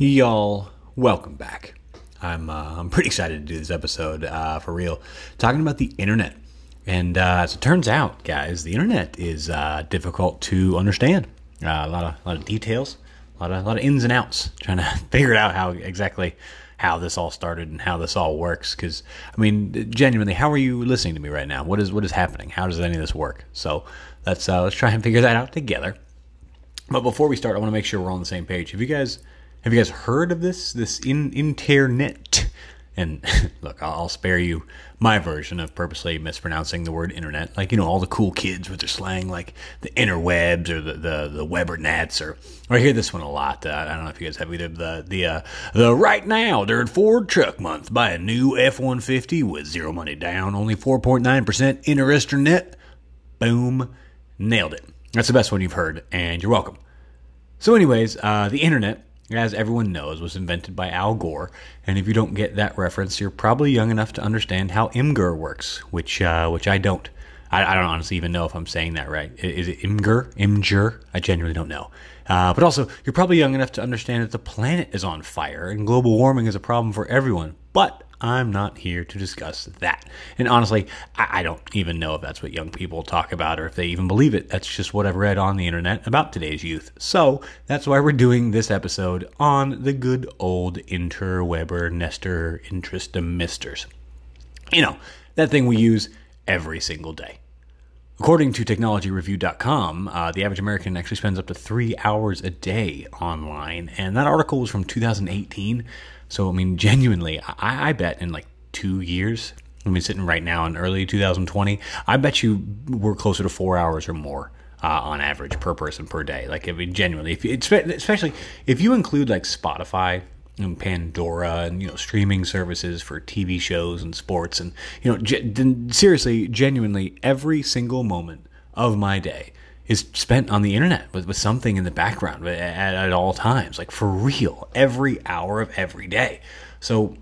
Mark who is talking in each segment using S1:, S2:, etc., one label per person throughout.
S1: Y'all, welcome back. I'm uh, I'm pretty excited to do this episode uh, for real, talking about the internet. And uh, as it turns out, guys, the internet is uh, difficult to understand. Uh, a lot of a lot of details, a lot of a lot of ins and outs. Trying to figure out how exactly how this all started and how this all works. Because I mean, genuinely, how are you listening to me right now? What is what is happening? How does any of this work? So let's uh, let's try and figure that out together. But before we start, I want to make sure we're on the same page. If you guys have you guys heard of this this in internet? And look, I'll, spare you my version of purposely mispronouncing the word internet. Like you know, all the cool kids with their slang, like the interwebs or the the, the webernets, or, or I hear this one a lot. Uh, I don't know if you guys have either the the uh, the right now during Ford Truck Month, buy a new F one fifty with zero money down, only four point nine percent interest in internet. Boom, nailed it. That's the best one you've heard, and you're welcome. So, anyways, uh, the internet, as everyone knows, was invented by Al Gore. And if you don't get that reference, you're probably young enough to understand how Imgur works, which uh, which I don't. I, I, don't honestly even know if I'm saying that right. Is it Imgur? Imgur? I genuinely don't know. Uh, but also, you're probably young enough to understand that the planet is on fire and global warming is a problem for everyone. But I'm not here to discuss that. And honestly, I, I, don't even know if that's what young people talk about or if they even believe it. That's just what I've read on the internet about today's youth. So that's why we're doing this episode on the good old interweber Nestor interest misters. You know, that thing we use every single day. According to technologyreview.com, uh, the average American actually spends up to three hours a day online. And that article was from 2018. So, I mean, genuinely, I, I bet in like two years, I mean, sitting right now in early 2020, I bet you we're closer to four hours or more. Uh, on average per person per day, like I mean, genuinely, if especially if you include like Spotify and Pandora and you know streaming services for TV shows and sports and you know ge- seriously, genuinely, every single moment of my day is spent on the internet with, with something in the background at, at all times, like for real, every hour of every day. So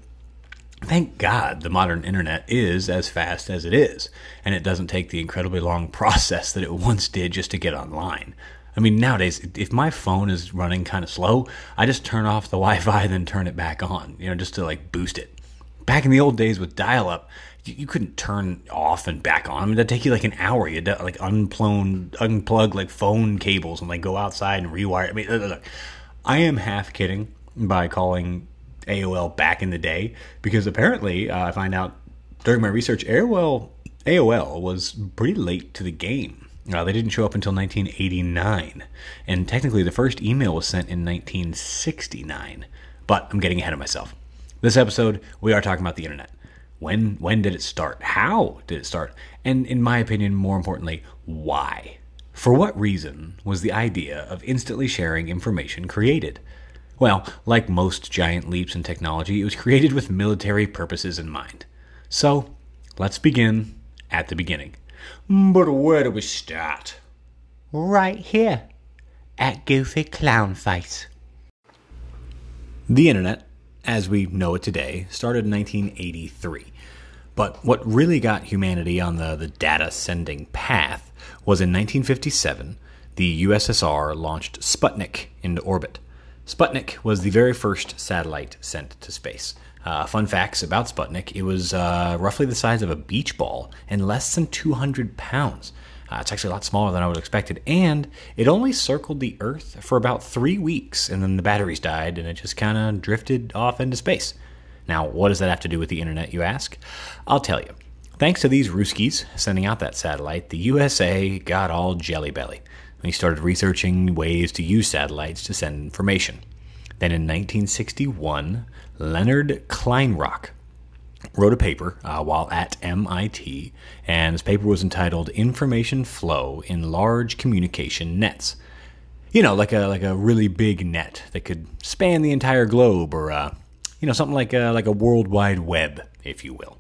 S1: thank God the modern internet is as fast as it is, and it doesn't take the incredibly long process that it once did just to get online. I mean, nowadays, if my phone is running kind of slow, I just turn off the Wi Fi, then turn it back on, you know, just to like boost it. Back in the old days with dial up, you, you couldn't turn off and back on. I mean, that'd take you like an hour. You'd like unplug, unplug like phone cables and like go outside and rewire. I mean, look, I am half kidding by calling AOL back in the day because apparently uh, I find out during my research, AOL AOL was pretty late to the game. Uh, they didn't show up until 1989, and technically the first email was sent in 1969. But I'm getting ahead of myself. This episode, we are talking about the internet. When when did it start? How did it start? And in my opinion, more importantly, why? For what reason was the idea of instantly sharing information created? Well, like most giant leaps in technology, it was created with military purposes in mind. So, let's begin at the beginning. But where do we start?
S2: Right here, at Goofy Clown Face.
S1: The internet as we know it today started in 1983. But what really got humanity on the, the data sending path was in 1957, the USSR launched Sputnik into orbit. Sputnik was the very first satellite sent to space. Uh, fun facts about Sputnik it was uh, roughly the size of a beach ball and less than 200 pounds. Uh, it's actually a lot smaller than I would have expected, and it only circled the Earth for about three weeks, and then the batteries died, and it just kind of drifted off into space. Now, what does that have to do with the internet, you ask? I'll tell you. Thanks to these Ruskies sending out that satellite, the USA got all jelly belly. We started researching ways to use satellites to send information. Then in 1961, Leonard Kleinrock wrote a paper uh, while at MIT, and this paper was entitled "Information Flow in Large Communication Nets." You know, like a like a really big net that could span the entire globe, or uh, you know, something like a, like a world wide web, if you will.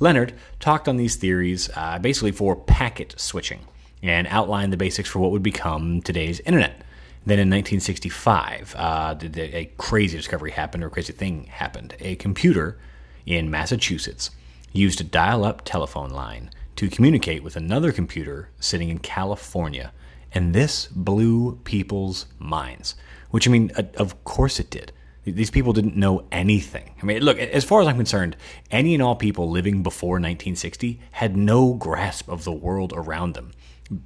S1: Leonard talked on these theories uh, basically for packet switching and outlined the basics for what would become today's internet. Then in 1965, uh, a crazy discovery happened, or a crazy thing happened. A computer in Massachusetts used a dial up telephone line to communicate with another computer sitting in California. And this blew people's minds. Which, I mean, uh, of course it did. These people didn't know anything. I mean, look, as far as I'm concerned, any and all people living before 1960 had no grasp of the world around them.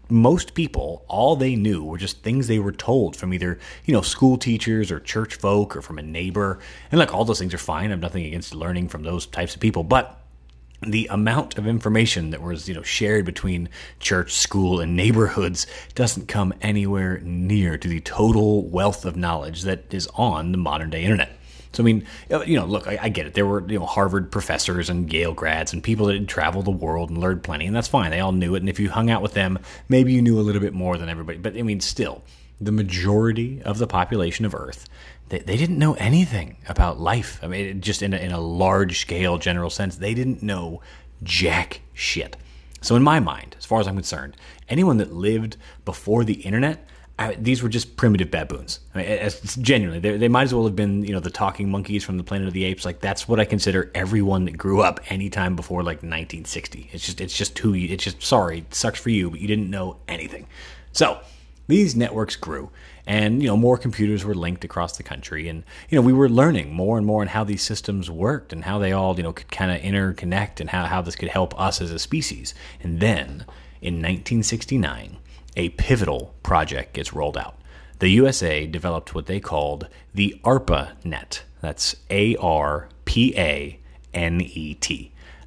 S1: Most people, all they knew were just things they were told from either, you know, school teachers or church folk or from a neighbor. And like all those things are fine. I have nothing against learning from those types of people. But the amount of information that was you know shared between church, school, and neighborhoods doesn't come anywhere near to the total wealth of knowledge that is on the modern day internet. So I mean, uh, you know, look, I, I, get it. There were you know Harvard professors and Yale grads and people that had traveled the world and learned plenty, and that's fine. They all knew it, and if you hung out with them, maybe you knew a little bit more than everybody. But I mean, still, the majority of the population of Earth they, they didn't know anything about life. I mean, just in a, in a large scale general sense, they didn't know jack shit. So, in my mind, as far as I'm concerned, anyone that lived before the internet, These were just primitive baboons. I mean, it's, genuinely, they, they might as well have been, you know, the talking monkeys from the Planet of the Apes. Like that's what I consider everyone that grew up anytime before like 1960. It's just, it's just who you. It's just sorry, it sucks for you, but you didn't know anything. So these networks grew and you know more computers were linked across the country and you know we were learning more and more on how these systems worked and how they all you know could kind of interconnect and how, how this could help us as a species and then in 1969 a pivotal project gets rolled out the usa developed what they called the arpanet that's a-r-p-a-n-e-t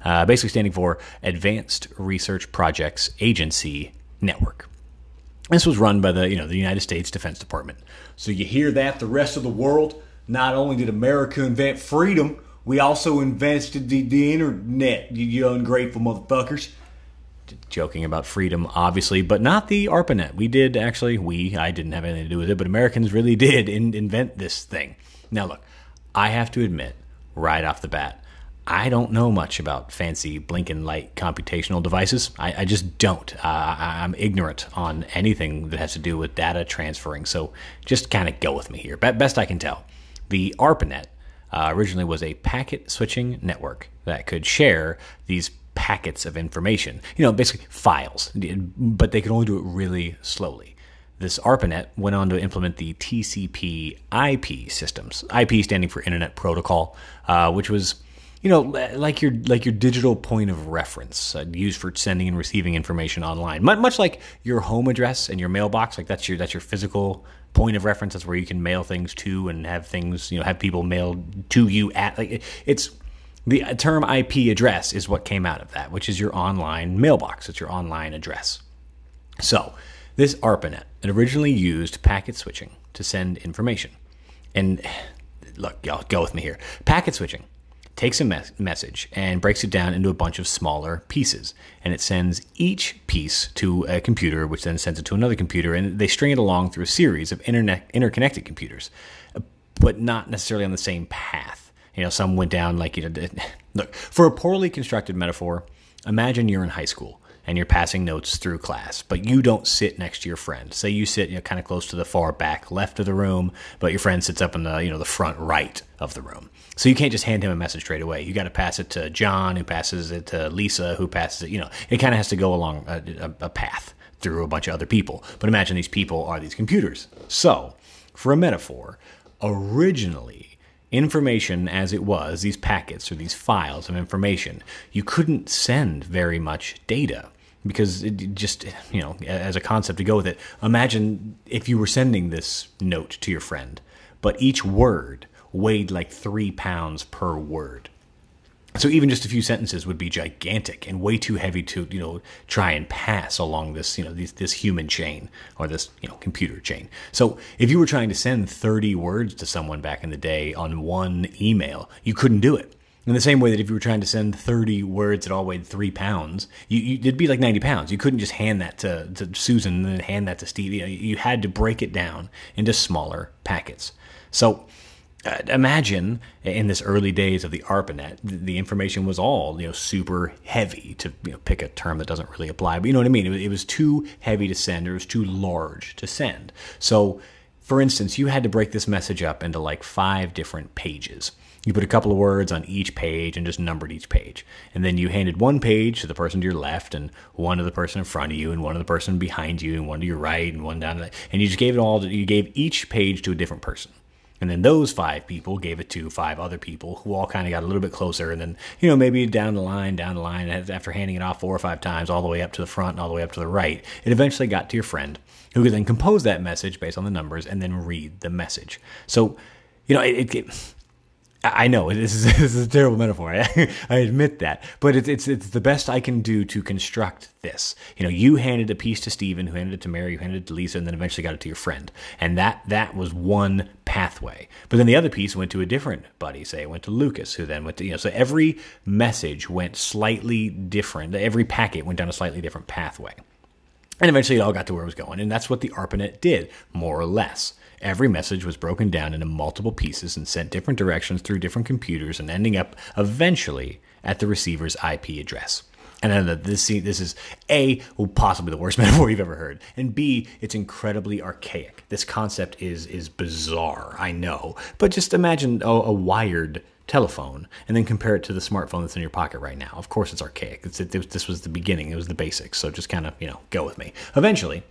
S1: uh, basically standing for advanced research projects agency network this was run by the you know the United States Defense Department. So you hear that the rest of the world. Not only did America invent freedom, we also invented the, the internet. You, you ungrateful motherfuckers. Joking about freedom, obviously, but not the ARPANET. We did actually. We I didn't have anything to do with it, but Americans really did in, invent this thing. Now look, I have to admit right off the bat I don't know much about fancy blinking light computational devices. I, I just don't. Uh, I, am ignorant on anything that has to do with data transferring. So just kind of go with me here. Best I can tell. The ARPANET uh, originally was a packet switching network that could share these packets of information. You know, basically files, but they could only do it really slowly. This ARPANET went on to implement the TCP IP systems, IP standing for Internet Protocol, uh, which was you know, like your like your digital point of reference uh, used for sending and receiving information online. Much like your home address and your mailbox, like that's your that's your physical point of reference. That's where you can mail things to and have things, you know, have people mail to you at. Like it's the term IP address is what came out of that, which is your online mailbox. It's your online address. So this ARPANET it originally used packet switching to send information, and look, y'all go with me here. Packet switching takes a mes- message and breaks it down into a bunch of smaller pieces. And it sends each piece to a computer, which then sends it to another computer. And they string it along through a series of internet, interconnected computers, uh, but not necessarily on the same path. You know, some went down like, you know, look, for a poorly constructed metaphor, imagine you're in high school and you're passing notes through class, but you don't sit next to your friend. Say you sit, you know, kind of close to the far back left of the room, but your friend sits up in the, you know, the front right of the room. So you can't just hand him a message straight away. You got to pass it to John, who passes it to Lisa, who passes it. You know, it kind of has to go along a, a, a path through a bunch of other people. But imagine these people are these computers. So, for a metaphor, originally information as it was, these packets or these files of information, you couldn't send very much data because it just you know as a concept to go with it. Imagine if you were sending this note to your friend but each word weighed like three pounds per word so even just a few sentences would be gigantic and way too heavy to you know try and pass along this you know this, this human chain or this you know computer chain so if you were trying to send 30 words to someone back in the day on one email you couldn't do it in the same way that if you were trying to send 30 words that all weighed three pounds, you, you, it'd be like 90 pounds. You couldn't just hand that to, to Susan and then hand that to Steve. You, know, you had to break it down into smaller packets. So uh, imagine in this early days of the ARPANET, the, information was all you know super heavy to you know, pick a term that doesn't really apply, but you know what I mean. It, it was too heavy to send, or it was too large to send. So, for instance, you had to break this message up into like five different pages. You put a couple of words on each page and just numbered each page. And then you handed one page to the person to your left and one to the person in front of you and one to the person behind you and one to your right and one down the, and you just gave it all to, you gave each page to a different person. And then those five people gave it to five other people who all kind of got a little bit closer. And then, you know, maybe down the line, down the line, after handing it off four or five times, all the way up to the front and all the way up to the right, it eventually got to your friend who could then compose that message based on the numbers and then read the message. So, you know, it, it, I know this is, this is a terrible metaphor. I, I admit that, but it's, it's it's the best I can do to construct this. You know, you handed a piece to Stephen, who handed it to Mary, who handed it to Lisa, and then eventually got it to your friend, and that that was one pathway. But then the other piece went to a different buddy. Say it went to Lucas, who then went to you know. So every message went slightly different. Every packet went down a slightly different pathway, and eventually it all got to where it was going. And that's what the ARPANET did, more or less. Every message was broken down into multiple pieces and sent different directions through different computers and ending up eventually at the receiver's IP address. And that this this is a well, possibly the worst metaphor you've ever heard, and b it's incredibly archaic. This concept is is bizarre, I know, but just imagine a, a wired telephone and then compare it to the smartphone that's in your pocket right now. Of course, it's archaic. It's, it, this was the beginning. It was the basics. So just kind of you know go with me. Eventually,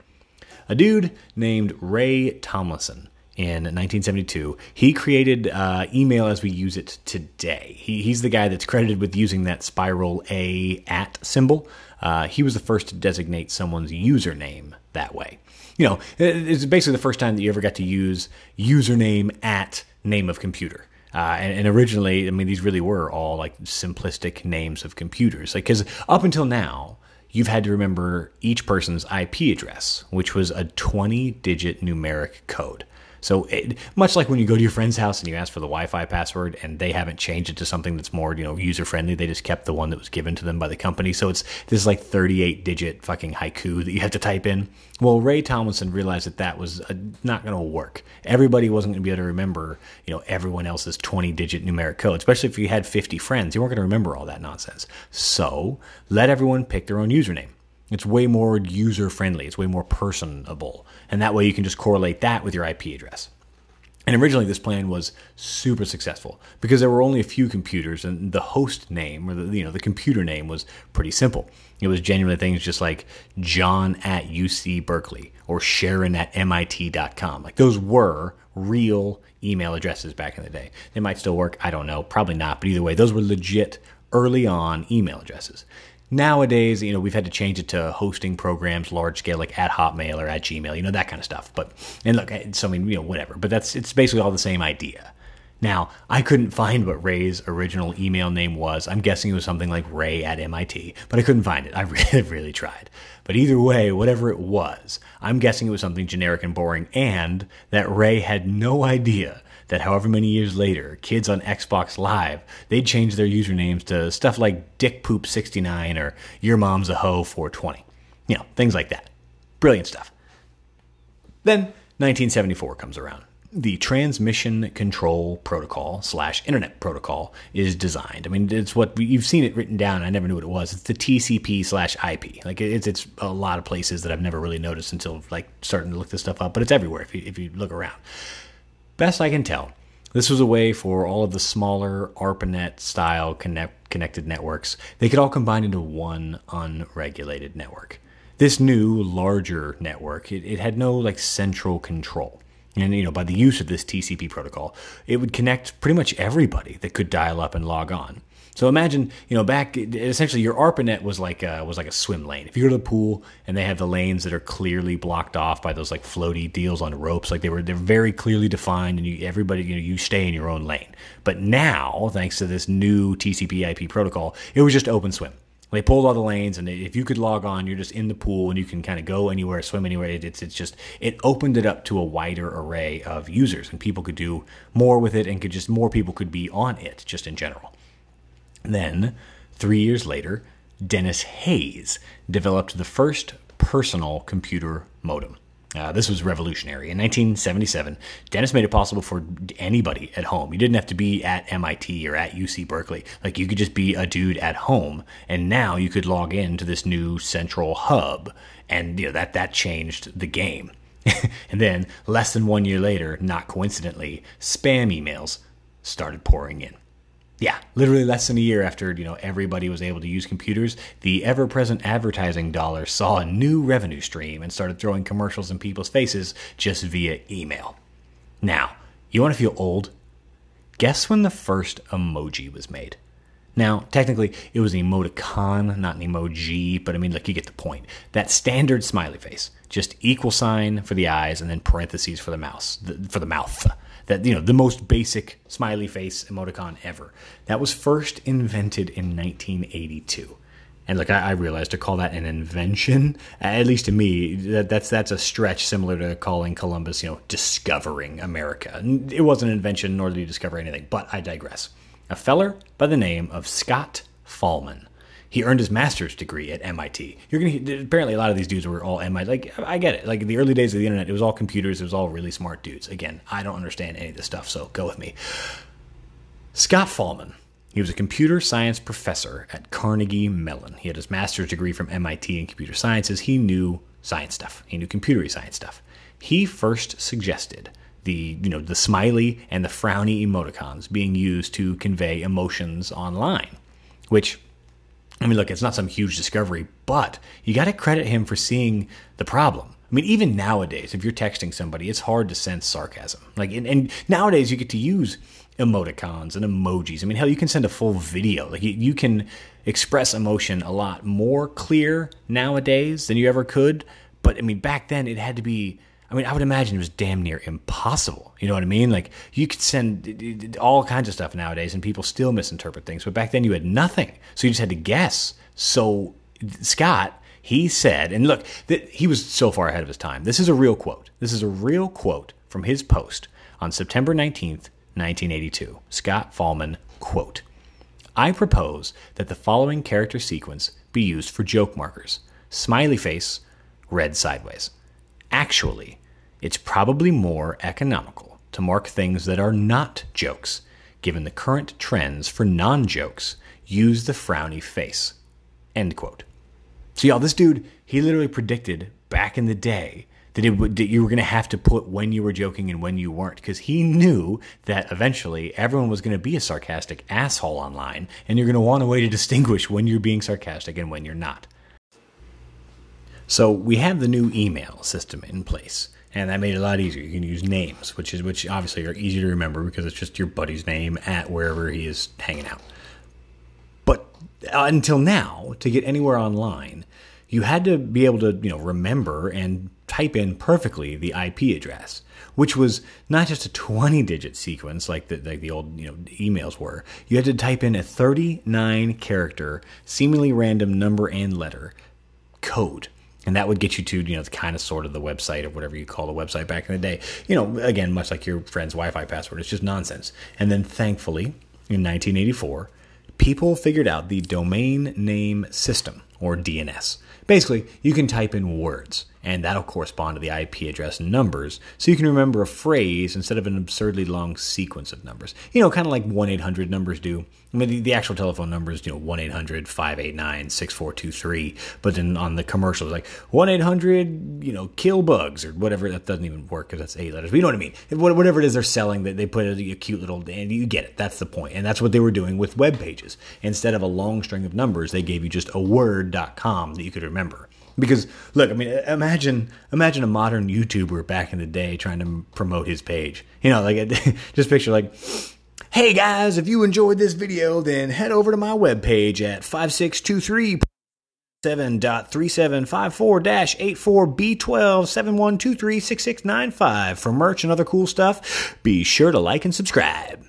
S1: a dude named Ray Tomlinson in 1972. He created uh, email as we use it today. He, he's the guy that's credited with using that spiral A at symbol. Uh, he was the first to designate someone's username that way. You know, it's basically the first time that you ever got to use username at name of computer. Uh, and, and, originally, I mean, these really were all like simplistic names of computers. Like, because up until now, you've had to remember each person's IP address, which was a 20 digit numeric code. So it, much like when you go to your friend's house and you ask for the Wi-Fi password and they haven't changed it to something that's more, you know, user friendly, they just kept the one that was given to them by the company. So it's this like 38 digit fucking haiku that you have to type in. Well, Ray Tomlinson realized that that was uh, not going to work. Everybody wasn't going to be able to remember, you know, everyone else's 20 digit numeric code, especially if you had 50 friends. You weren't going to remember all that nonsense. So let everyone pick their own username. It's way more user friendly. It's way more personable. And that way you can just correlate that with your IP address. And originally, this plan was super successful because there were only a few computers, and the host name or the you know the computer name was pretty simple. It was genuinely things just like John at UC Berkeley or Sharon at MIT.com. Like those were real email addresses back in the day. They might still work. I don't know. Probably not. But either way, those were legit early on email addresses. Nowadays, you know, we've had to change it to hosting programs, large scale, like at Hotmail or at Gmail, you know, that kind of stuff. But and look, so I mean, you know, whatever. But that's it's basically all the same idea. Now, I couldn't find what Ray's original email name was. I'm guessing it was something like Ray at MIT, but I couldn't find it. I really, really tried. But either way, whatever it was, I'm guessing it was something generic and boring, and that Ray had no idea that however many years later, kids on Xbox Live, they'd change their usernames to stuff like dickpoop69 or your mom's a hoe 420. You know, things like that. Brilliant stuff. Then 1974 comes around. The Transmission Control Protocol slash Internet Protocol is designed. I mean, it's what you've seen it written down. I never knew what it was. It's the TCP slash IP. Like it's it's a lot of places that I've never really noticed until like starting to look this stuff up. But it's everywhere if you if you look around. Best I can tell, this was a way for all of the smaller ARPANET style connect, connected networks, they could all combine into one unregulated network. This new, larger network, it, it had no like central control. And you know, by the use of this TCP protocol, it would connect pretty much everybody that could dial up and log on. So imagine, you know, back essentially your ARPANET was like a, was like a swim lane. If you go to the pool and they have the lanes that are clearly blocked off by those like floaty deals on ropes, like they were they're very clearly defined, and you, everybody you know you stay in your own lane. But now, thanks to this new TCP/IP protocol, it was just open swim. They pulled all the lanes, and if you could log on, you're just in the pool and you can kind of go anywhere, swim anywhere. It's it's just it opened it up to a wider array of users, and people could do more with it, and could just more people could be on it just in general. Then, three years later, Dennis Hayes developed the first personal computer modem. Uh, this was revolutionary. In 1977, Dennis made it possible for anybody at home. You didn't have to be at MIT or at UC Berkeley. Like you could just be a dude at home, and now you could log in to this new central hub, and you know that that changed the game. and then, less than one year later, not coincidentally, spam emails started pouring in. Yeah, literally less than a year after you know everybody was able to use computers, the ever-present advertising dollar saw a new revenue stream and started throwing commercials in people's faces just via email. Now, You want to feel old? Guess when the first emoji was made? Now, technically, it was an emoticon, not an emoji, but I mean, look, you get the point. That standard smiley face, just equal sign for the eyes and then parentheses for the mouse, for the mouth. That you know, the most basic smiley face emoticon ever. That was first invented in 1982. And look, I, I realize to call that an invention, at least to me, that, that's that's a stretch similar to calling Columbus, you know, discovering America. It wasn't an invention, nor did he discover anything. But I digress. A feller by the name of Scott Fahlman. He earned his master's degree at MIT. You're gonna apparently a lot of these dudes were all MIT. Like I get it. Like in the early days of the internet, it was all computers. It was all really smart dudes. Again, I don't understand any of this stuff, so go with me. Scott Fahlman he was a computer science professor at Carnegie Mellon. He had his master's degree from MIT in computer sciences. He knew science stuff. He knew computer science stuff. He first suggested the you know the smiley and the frowny emoticons being used to convey emotions online, which I mean, look, it's not some huge discovery, but you got to credit him for seeing the problem. I mean, even nowadays, if you're texting somebody, it's hard to sense sarcasm. Like, and, and nowadays you get to use emoticons and emojis. I mean, hell, you can send a full video. Like, you, you can express emotion a lot more clear nowadays than you ever could. But I mean, back then it had to be. I mean, I would imagine it was damn near impossible. You know what I mean? Like, you could send all kinds of stuff nowadays, and people still misinterpret things. But back then, you had nothing, so you just had to guess. So Scott he said, and look, th- he was so far ahead of his time. This is a real quote. This is a real quote from his post on September 19th, 1982. Scott Fahlman quote, I propose that the following character sequence be used for joke markers. Smiley face, red sideways. Actually, it's probably more economical to mark things that are not jokes. Given the current trends for non jokes, use the frowny face. End quote. So y'all, this dude, he literally predicted back in the day that it that you were going to have to put when you were joking and when you weren't because he knew that eventually everyone was going to be a sarcastic asshole online and you're going to want a way to distinguish when you're being sarcastic and when you're not. So we have the new email system in place and that made it a lot easier. You can use names, which is which obviously are easy to remember because it's just your buddy's name at wherever he is hanging out. But uh, until now, to get anywhere online, you had to be able to, you know, remember and type in perfectly the IP address, which was not just a 20 digit sequence like the, like the old, you know, emails were. You had to type in a 39 character, seemingly random number and letter code. And that would get you to, you know, kind of sort of the website or whatever you call the website back in the day. You know, again, much like your friend's Wi Fi password, it's just nonsense. And then thankfully, in 1984, people figured out the domain name system, or DNS. Basically, you can type in words, and that'll correspond to the IP address numbers, so you can remember a phrase instead of an absurdly long sequence of numbers. You know, kind of like 1 800 numbers do. I mean, the, the actual telephone number is, you know, 1 800 589 6423, but then on the commercials, like 1 800, you know, kill bugs or whatever. That doesn't even work because that's eight letters. But you know what I mean? Whatever it is they're selling, that they put a, a cute little, and you get it. That's the point. And that's what they were doing with web pages. Instead of a long string of numbers, they gave you just a word.com that you could remember. Because look, I mean, imagine imagine a modern YouTuber back in the day trying to promote his page. You know, like just picture like, hey guys, if you enjoyed this video, then head over to my webpage at five six two three. 7.3754-84B1271236695 for merch and other cool stuff. Be sure to like and subscribe.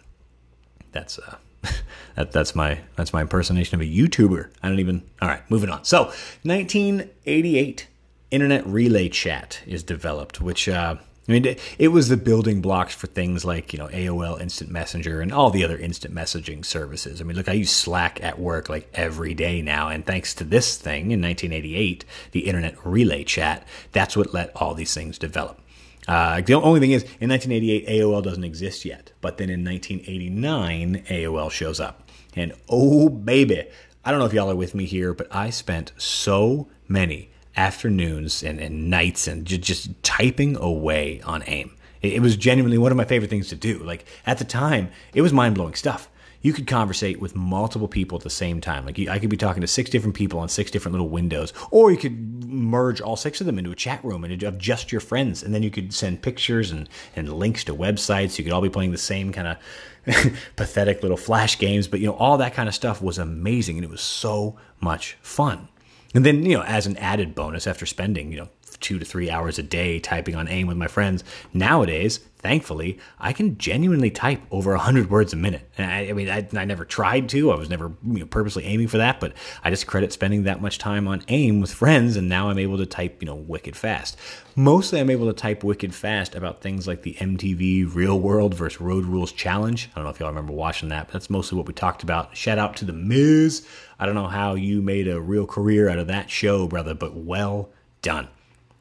S1: That's uh that, that's my that's my impersonation of a YouTuber. I don't even. All right, moving on. So, 1988, Internet Relay Chat is developed, which uh, I mean, it was the building blocks for things like, you know, AOL Instant Messenger and all the other instant messaging services. I mean, look, I use Slack at work like every day now. And thanks to this thing in 1988, the Internet Relay Chat, that's what let all these things develop. Uh, the only thing is, in 1988, AOL doesn't exist yet. But then in 1989, AOL shows up. And oh, baby, I don't know if y'all are with me here, but I spent so many afternoons and, and nights and just, just typing away on AIM. It, it was genuinely one of my favorite things to do. Like at the time, it was mind blowing stuff you could conversate with multiple people at the same time. Like I could be talking to six different people on six different little windows, or you could merge all six of them into a chat room and of just your friends, and then you could send pictures and and links to websites. You could all be playing the same kind of pathetic little flash games, but you know all that kind of stuff was amazing, and it was so much fun. And then, you know, as an added bonus, after spending, you know, two to three hours a day typing on AIM with my friends, nowadays, thankfully, I can genuinely type over 100 words a minute. I, I mean, I, I, never tried to. I was never you know, purposely aiming for that, but I just credit spending that much time on AIM with friends, and now I'm able to type, you know, wicked fast. Mostly, I'm able to type wicked fast about things like the MTV Real World versus Road Rules Challenge. I don't know if y'all remember watching that, but that's mostly what we talked about. Shout out to The Miz. I don't know how you made a real career out of that show, brother, but well done.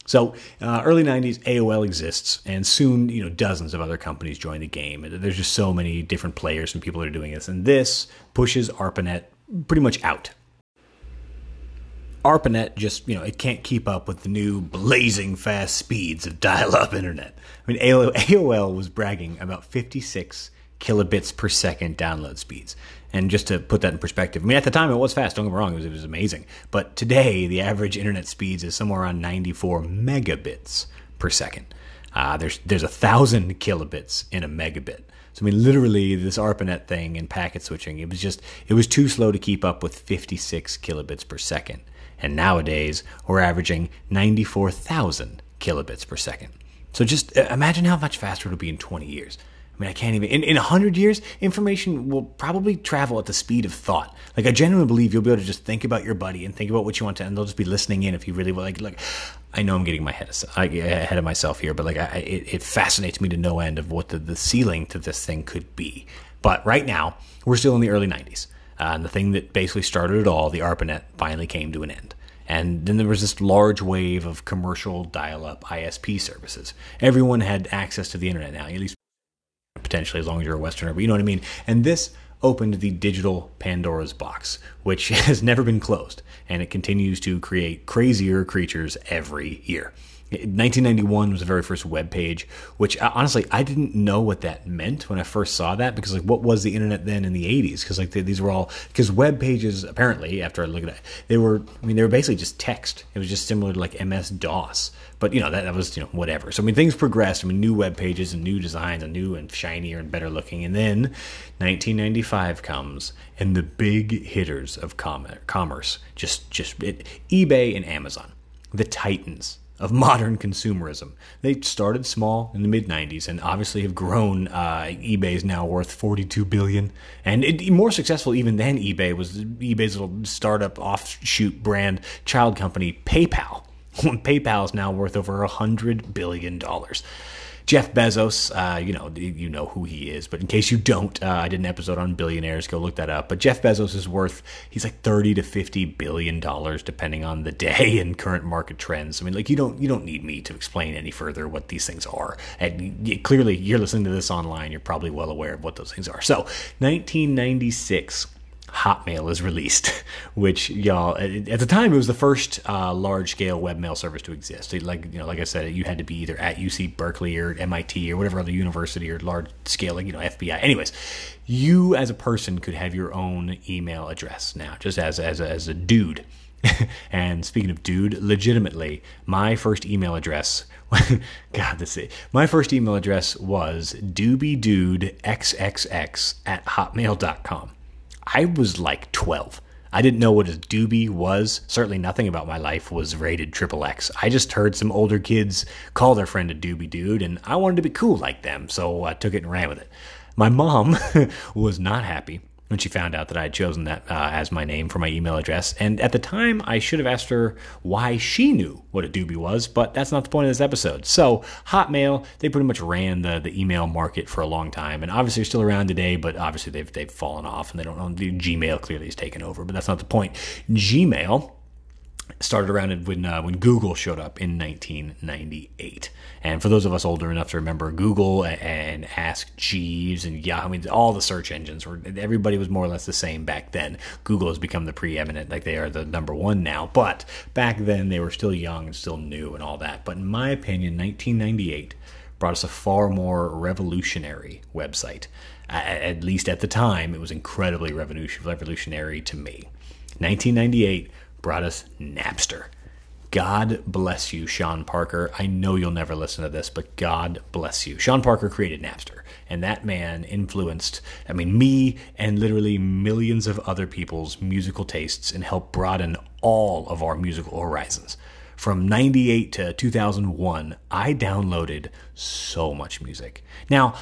S1: So, uh, early 90s, AOL exists, and soon, you know, dozens of other companies join the game. There's just so many different players and people that are doing this, and this pushes ARPANET pretty much out. ARPANET just, you know, it can't keep up with the new blazing fast speeds of dial up internet. I mean, AOL was bragging about 56 kilobits per second download speeds. And just to put that in perspective, I mean, at the time it was fast, don't get me wrong, it was, it was amazing. But today, the average internet speeds is somewhere around 94 megabits per second. Uh, there's there's a thousand kilobits in a megabit. So I mean, literally, this ARPANET thing and packet switching, it was just it was too slow to keep up with 56 kilobits per second. And nowadays, we're averaging 94,000 kilobits per second. So just uh, imagine how much faster it'll be in 20 years. I mean, I can't even. In, in 100 years, information will probably travel at the speed of thought. Like, I genuinely believe you'll be able to just think about your buddy and think about what you want to, and they'll just be listening in if you really like. Like, I know I'm getting my head ahead of myself here, but like, I, it, it fascinates me to no end of what the, the ceiling to this thing could be. But right now, we're still in the early 90s. Uh, and the thing that basically started it all, the ARPANET, finally came to an end. And then there was this large wave of commercial dial up ISP services. Everyone had access to the internet now, at least potentially as long as you're a Westerner, but you know what I mean. And this opened the digital Pandora's box, which has never been closed, and it continues to create crazier creatures every year. 1991 was the very first web page, which uh, honestly I didn't know what that meant when I first saw that because like what was the internet then in the 80s? Because like they, these were all because web pages apparently after I look at it they were I mean they were basically just text. It was just similar to like MS DOS, but you know that, that was you know whatever. So I mean things progressed. I mean new web pages and new designs and new and shinier and better looking. And then 1995 comes and the big hitters of commerce just just it, eBay and Amazon, the titans of modern consumerism. They started small in the mid 90s and obviously have grown. Uh, eBay is now worth 42 billion, and it, more successful even than eBay was eBay's little startup offshoot brand child company PayPal. PayPal is now worth over a hundred billion dollars. Jeff Bezos, uh, you know, you know who he is, but in case you don't, uh, I did an episode on billionaires. Go look that up. But Jeff Bezos is worth he's like thirty to fifty billion dollars, depending on the day and current market trends. I mean, like you don't you don't need me to explain any further what these things are. And clearly, you're listening to this online. You're probably well aware of what those things are. So, 1996 Hotmail is released, which y'all at the time it was the first uh, large scale webmail service to exist. Like you know, like I said, you had to be either at UC Berkeley or MIT or whatever other university or large scale, like you know FBI. Anyways, you as a person could have your own email address now, just as as a, as a dude. and speaking of dude, legitimately, my first email address, God, this is, my first email address was doobiedude.xxx at hotmail.com. I was like 12. I didn't know what a doobie was. Certainly nothing about my life was rated triple X. I just heard some older kids call their friend a doobie dude, and I wanted to be cool like them, so I took it and ran with it. My mom was not happy when she found out that I had chosen that uh, as my name for my email address. And at the time, I should have asked her why she knew what a doobie was, but that's not the point of this episode. So, Hotmail, they pretty much ran the, the email market for a long time, and obviously they're still around today, but obviously they've, they've fallen off and they don't own the Gmail clearly has taken over, but that's not the point. Gmail started around when uh, when Google showed up in 1998. And for those of us older enough to remember Google and Ask Jeeves and Yahoo, I mean, all the search engines were everybody was more or less the same back then. Google has become the preeminent, like they are the number one now. But back then they were still young and still new and all that. But in my opinion, 1998 brought us a far more revolutionary website. At least at the time, it was incredibly revolutionary to me. 1998 brought us Napster. God bless you, Sean Parker. I know you'll never listen to this, but God bless you. Sean Parker created Napster, and that man influenced, I mean, me and literally millions of other people's musical tastes and helped broaden all of our musical horizons. From 98 to 2001, I downloaded so much music. Now,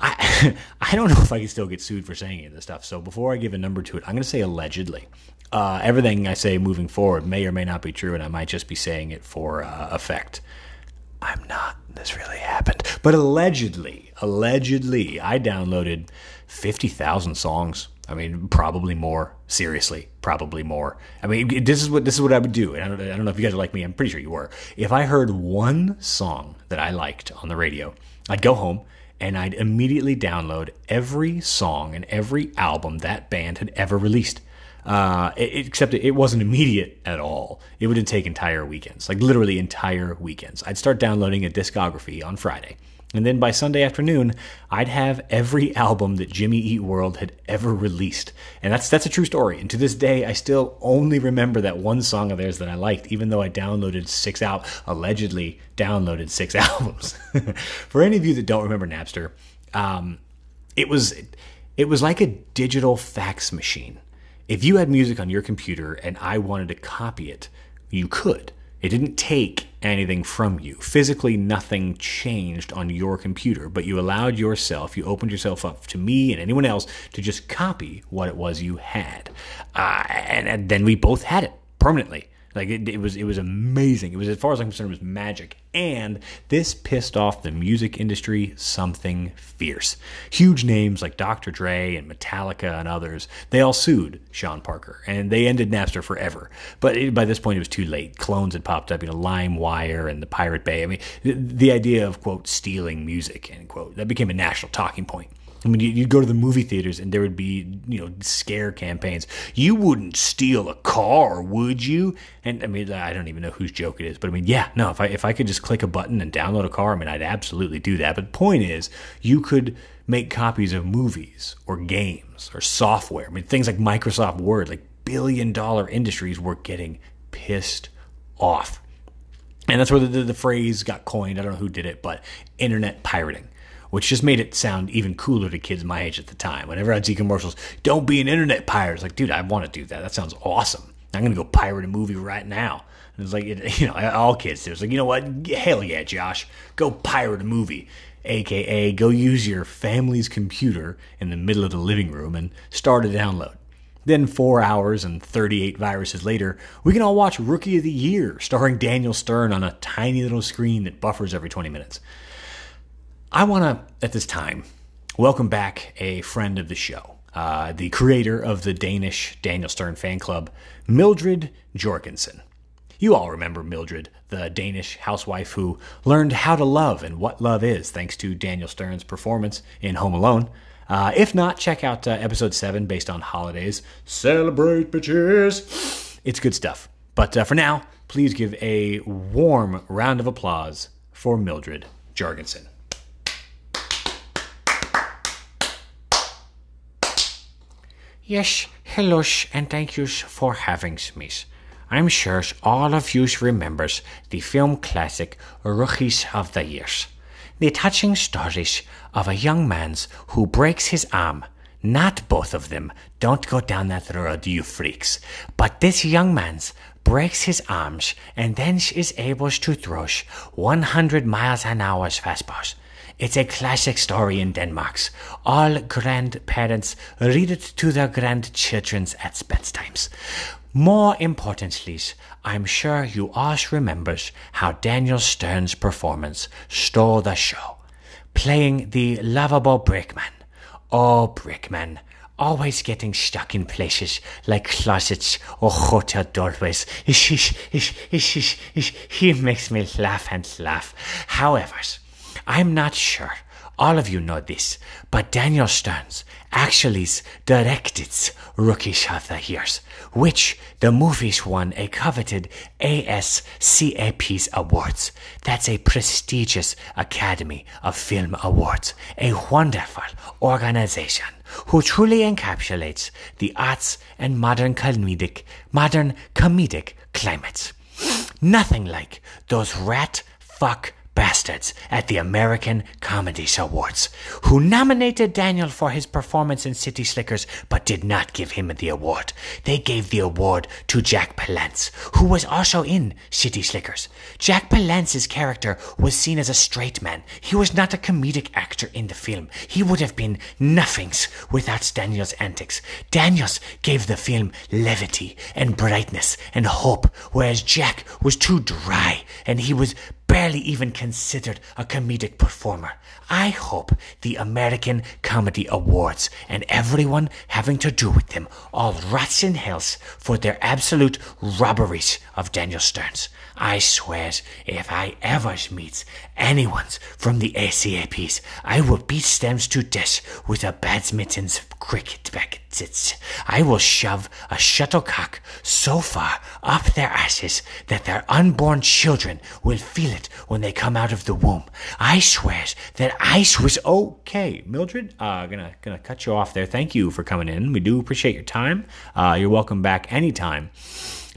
S1: I, I don't know if I can still get sued for saying any of this stuff. So before I give a number to it, I'm going to say allegedly uh, everything I say moving forward may or may not be true, and I might just be saying it for uh, effect. I'm not. This really happened. But allegedly, allegedly, I downloaded 50,000 songs. I mean, probably more. Seriously, probably more. I mean, this is what this is what I would do. And I don't, I don't know if you guys are like me. I'm pretty sure you were. If I heard one song that I liked on the radio, I'd go home and I'd immediately download every song and every album that band had ever released. Uh, it, except it wasn't immediate at all. It would take entire weekends, like literally entire weekends. I'd start downloading a discography on Friday. And then by Sunday afternoon, I'd have every album that Jimmy Eat World had ever released. And that's that's a true story. And to this day, I still only remember that one song of theirs that I liked, even though I downloaded six out allegedly downloaded six albums. For any of you that don't remember Napster, um, it was it was like a digital fax machine if you had music on your computer and I wanted to copy it, you could. It didn't take anything from you. Physically, nothing changed on your computer, but you allowed yourself, you opened yourself up to me and anyone else to just copy what it was you had. Uh, and, and then we both had it permanently. Like it, it, was, it was amazing. It was, as far as I'm concerned, it was magic. And this pissed off the music industry something fierce. Huge names like Dr. Dre and Metallica and others, they all sued Sean Parker, and they ended Napster forever. But it, by this point, it was too late. Clones had popped up, you know, LimeWire and the Pirate Bay. I mean, the, the idea of quote stealing music end quote that became a national talking point. I mean, you'd go to the movie theaters and there would be, you know, scare campaigns. You wouldn't steal a car, would you? And I mean, I don't even know whose joke it is, but I mean, yeah, no. If I if I could just click a button and download a car, I mean, I'd absolutely do that. But the point is, you could make copies of movies or games or software. I mean, things like Microsoft Word, like billion dollar industries, were getting pissed off. And that's where the, the, the phrase got coined. I don't know who did it, but internet pirating which just made it sound even cooler to kids my age at the time. Whenever I'd see commercials, don't be an internet pirate. It's like, dude, I want to do that. That sounds awesome. I'm going to go pirate a movie right now. And it's like, it, you know, all kids. It's like, you know what? Hell yeah, Josh. Go pirate a movie. AKA, go use your family's computer in the middle of the living room and start a download. Then, four hours and 38 viruses later, we can all watch Rookie of the Year starring Daniel Stern on a tiny little screen that buffers every 20 minutes. I want to, at this time, welcome back a friend of the show, uh, the creator of the Danish Daniel Stern fan club, Mildred Jorgensen. You all remember Mildred, the Danish housewife who learned how to love and what love is thanks to Daniel Stern's performance in Home Alone. Uh, if not, check out uh, episode 7 based on holidays. Celebrate, bitches! It's good stuff. But uh, for now, please give a warm round of applause for Mildred Jorgensen.
S2: Yes, hello, and thank you for having me. I'm sure all of you remembers the film classic Rookies of the Years. The touching stories of a young man's who breaks his arm. Not both of them. Don't go down that road, you freaks. But this young man's breaks his arms and then is able to throw 100 miles an hour fastballs. It's a classic story in Denmark. All grandparents read it to their grandchildren at bedtimes. More importantly, I'm sure you all remember how Daniel Stern's performance stole the show, playing the lovable Brickman. Oh, Brickman, always getting stuck in places like closets or hotel doorways. Ish, ish, ish, ish, ish. he makes me laugh and laugh. However, I'm not sure.
S1: all of you know this, but Daniel Stearns actually directed Rookies of the Years, which the movies won a coveted ASCAP's awards. That's a prestigious Academy of Film Awards, a wonderful organization who truly encapsulates the arts and modern comedic, modern comedic climates. Nothing like those rat fuck bastards at the American Comedy Awards, who nominated Daniel for his performance in City Slickers but did not give him the award. They gave the award to Jack Palance, who was also in City Slickers. Jack Palance's character was seen as a straight man. He was not a comedic actor in the film. He would have been nothings without Daniel's antics. Daniels gave the film levity and brightness and hope, whereas Jack was too dry and he was barely even considered a comedic performer. I hope the American Comedy Awards and everyone having to do with them all rots in hells for their absolute robberies of Daniel Sterns. I swears, if I ever meets anyone from the ACAPs, I will beat them to death with a badminton's cricket backets. I will shove a shuttlecock so far up their asses that their unborn children will feel it when they come out of the womb. I swears that ice was okay. Mildred, uh, gonna gonna cut you off there. Thank you for coming in. We do appreciate your time. Uh, you're welcome back anytime,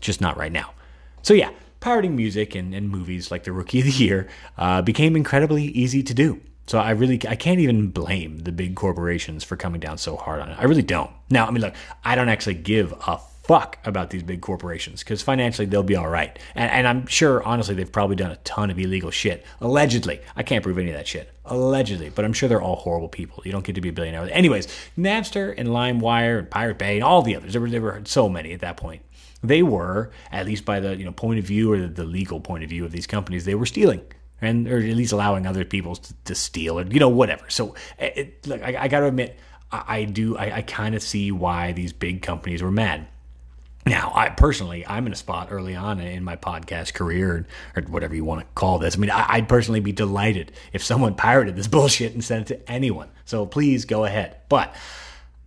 S1: just not right now. So yeah, pirating music and, and movies like The Rookie of the Year uh, became incredibly easy to do. So I really I can't even blame the big corporations for coming down so hard on it. I really don't. Now, I mean, look, I don't actually give a fuck about these big corporations because financially they'll be all right. And, and, I'm sure, honestly, they've probably done a ton of illegal shit. Allegedly. I can't prove any of that shit. Allegedly. But I'm sure they're all horrible people. You don't get to be a billionaire. Anyways, Napster and LimeWire and Pirate Bay and all the others, there were, there were so many at that point. They were, at least by the you know point of view or the legal point of view of these companies, they were stealing and or at least allowing other people to, to steal or you know whatever. So it, look, I, I got to admit, I, I do I, I kind of see why these big companies were mad. Now, I personally, I'm in a spot early on in my podcast career, or whatever you want to call this. I mean, I'd personally be delighted if someone pirated this bullshit and sent it to anyone. So please go ahead. But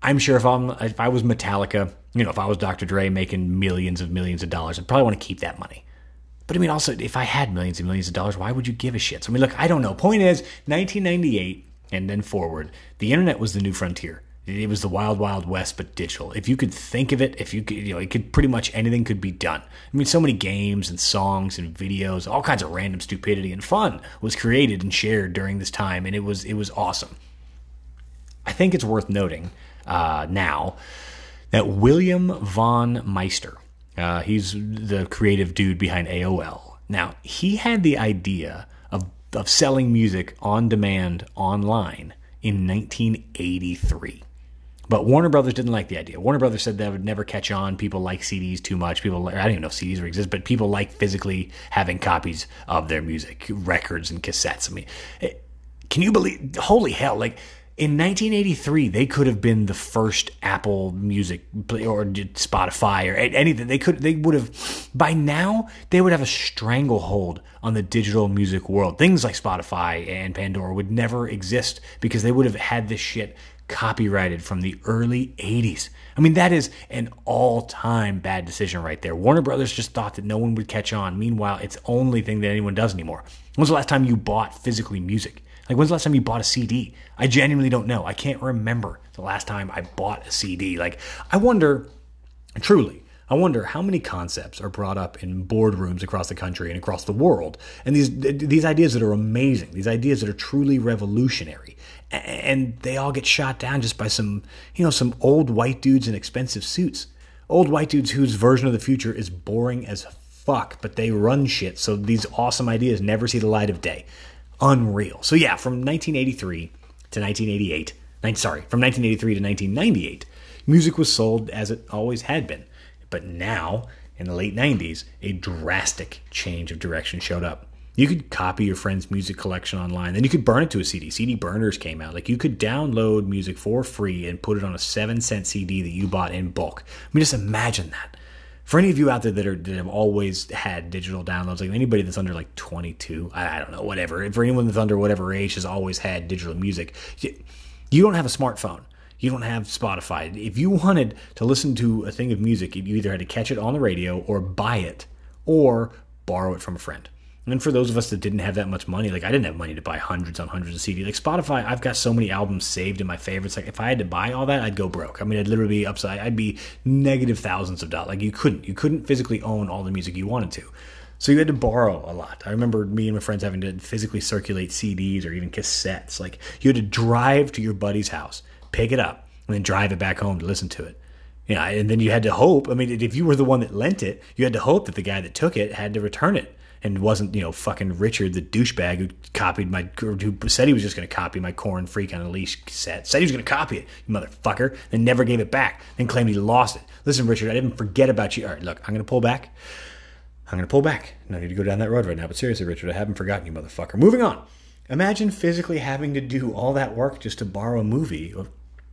S1: I'm sure if I'm if I was Metallica, you know, if I was Dr. Dre making millions of millions of dollars, I'd probably want to keep that money. But I mean, also, if I had millions and millions of dollars, why would you give a shit? So I mean, look, I don't know. Point is, 1998 and then forward, the internet was the new frontier. It was the wild, wild west, but digital. If you could think of it, if you could, you know, it could pretty much anything could be done. I mean, so many games and songs and videos, all kinds of random stupidity and fun was created and shared during this time, and it was it was awesome. I think it's worth noting uh, now that William von Meister, uh, he's the creative dude behind AOL. Now he had the idea of of selling music on demand online in 1983. But Warner Brothers didn't like the idea. Warner Brothers said that would never catch on. People like CDs too much. People, I don't even know if CDs exist, but people like physically having copies of their music, records and cassettes. I mean, eh, can you believe? Holy hell! Like in 1983, they could have been the first Apple Music or Spotify or anything. They could, they would have, by now, they would have a stranglehold on the digital music world. Things like Spotify and Pandora would never exist because they would have had this shit copyrighted from the early 80s. I mean, that is an all time bad decision right there. Warner Brothers just thought that no one would catch on. Meanwhile, it's the only thing that anyone does anymore. When's the last time you bought physically music? Like, when's the last time you bought a CD? I genuinely don't know. I can't remember the last time I bought a CD. Like, I wonder, truly, I wonder how many concepts are brought up in boardrooms across the country and across the world, and these these ideas that are amazing, these ideas that are truly revolutionary, and they all get shot down just by some you know some old white dudes in expensive suits, old white dudes whose version of the future is boring as fuck, but they run shit, so these awesome ideas never see the light of day unreal. So yeah, from 1983 to 1988, nine, sorry, from 1983 to 1998, music was sold as it always had been. But now, in the late 90s, a drastic change of direction showed up. You could copy your friend's music collection online, then you could burn it to a CD. CD burners came out. Like you could download music for free and put it on a seven cent CD that you bought in bulk. I mean, just imagine that For any of you out there that are that have always had digital downloads, like anybody that's under like 22, I, I don't know, whatever. For anyone that's under whatever age has always had digital music, you, you don't have a smartphone. You don't have Spotify. If you wanted to listen to a thing of music, you either had to catch it on the radio or buy it or borrow it from a friend. And for those of us that didn't have that much money, like I didn't have money to buy hundreds on hundreds of CDs. Like Spotify, I've got so many albums saved in my favorites. Like if I had to buy all that, I'd go broke. I mean, I'd literally be upside. I'd be negative thousands of dollars. Like you couldn't, you couldn't physically own all the music you wanted to. So you had to borrow a lot. I remember me and my friends having to physically circulate CDs or even cassettes. Like you had to drive to your buddy's house, pick it up, and then drive it back home to listen to it. Yeah, and then you had to hope. I mean, if you were the one that lent it, you had to hope that the guy that took it had to return it and wasn't you know fucking Richard the douchebag who copied my who said he was just going to copy my Korn freak on a leash cassette said he was going to copy it you motherfucker and never gave it back then claimed he lost it. Listen Richard I didn't forget about you. All right look I'm going to pull back. I'm going to pull back. No need to go down that road right now but seriously Richard I haven't forgotten you motherfucker. Moving on. Imagine physically having to do all that work just to borrow a movie or,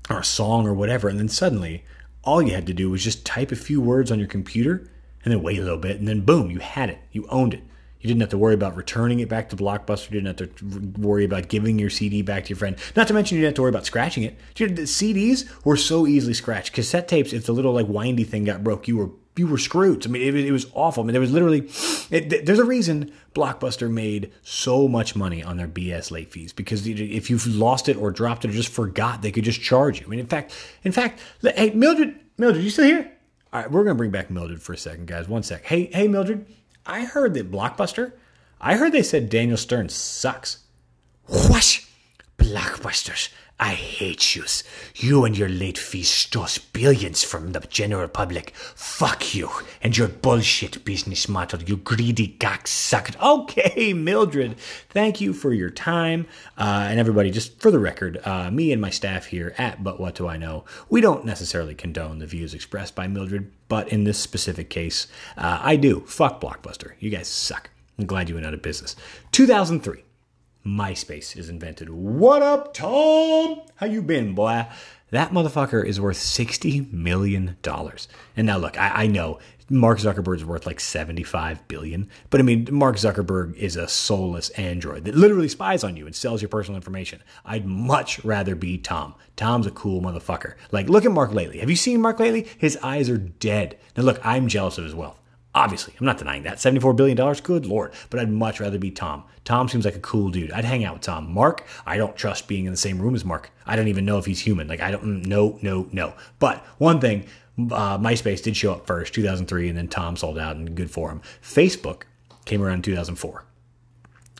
S1: or a song or whatever and then suddenly all you had to do was just type a few words on your computer and then wait a little bit and then boom you had it. You owned it you didn't have to worry about returning it back to Blockbuster. You didn't have to worry about giving your CD back to your friend. Not to mention, you didn't have to worry about scratching it. The CDs were so easily scratched. Cassette tapes, if the little like windy thing got broke, you were you were screwed. I mean, it, it was awful. I mean, there was literally it, there's a reason Blockbuster made so much money on their BS late fees because if you've lost it or dropped it or just forgot, they could just charge you. I mean, in fact, in fact, hey Mildred, Mildred, you still here? All right, we're gonna bring back Mildred for a second, guys. One sec. Hey, hey, Mildred. I heard that Blockbuster, I heard they said Daniel Stern sucks.
S2: What? Blockbusters. I hate yous. You and your late fees stole billions from the general public. Fuck you and your bullshit business model, you greedy cocksucker.
S1: Okay, Mildred, thank you for your time. Uh, and everybody, just for the record, uh, me and my staff here at But What Do I Know, we don't necessarily condone the views expressed by Mildred, but in this specific case, uh, I do. Fuck Blockbuster. You guys suck. I'm glad you went out of business. 2003. MySpace is invented. What up, Tom? How you been, boy? That motherfucker is worth $60 million. And now look, I, I know Mark Zuckerberg's worth like 75 billion. But I mean, Mark Zuckerberg is a soulless android that literally spies on you and sells your personal information. I'd much rather be Tom. Tom's a cool motherfucker. Like, look at Mark lately. Have you seen Mark lately? His eyes are dead. Now, look, I'm jealous of his wealth. Obviously, I'm not denying that. $74 billion, good lord. But I'd much rather be Tom. Tom seems like a cool dude. I'd hang out with Tom. Mark, I don't trust being in the same room as Mark. I don't even know if he's human. Like, I don't, no, no, no. But one thing, uh, MySpace did show up first, 2003, and then Tom sold out, and good for him. Facebook came around in 2004.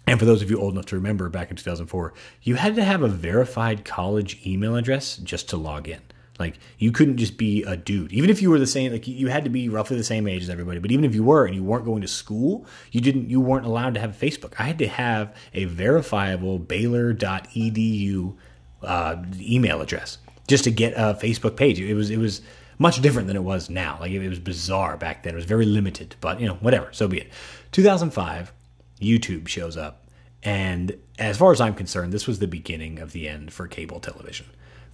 S1: And for those of you old enough to remember, back in 2004, you had to have a verified college email address just to log in. Like you couldn't just be a dude, even if you were the same. Like you had to be roughly the same age as everybody. But even if you were and you weren't going to school, you didn't. You weren't allowed to have Facebook. I had to have a verifiable Baylor.edu uh, email address just to get a Facebook page. It was it was much different than it was now. Like it was bizarre back then. It was very limited. But you know, whatever. So be it. 2005, YouTube shows up, and as far as I'm concerned, this was the beginning of the end for cable television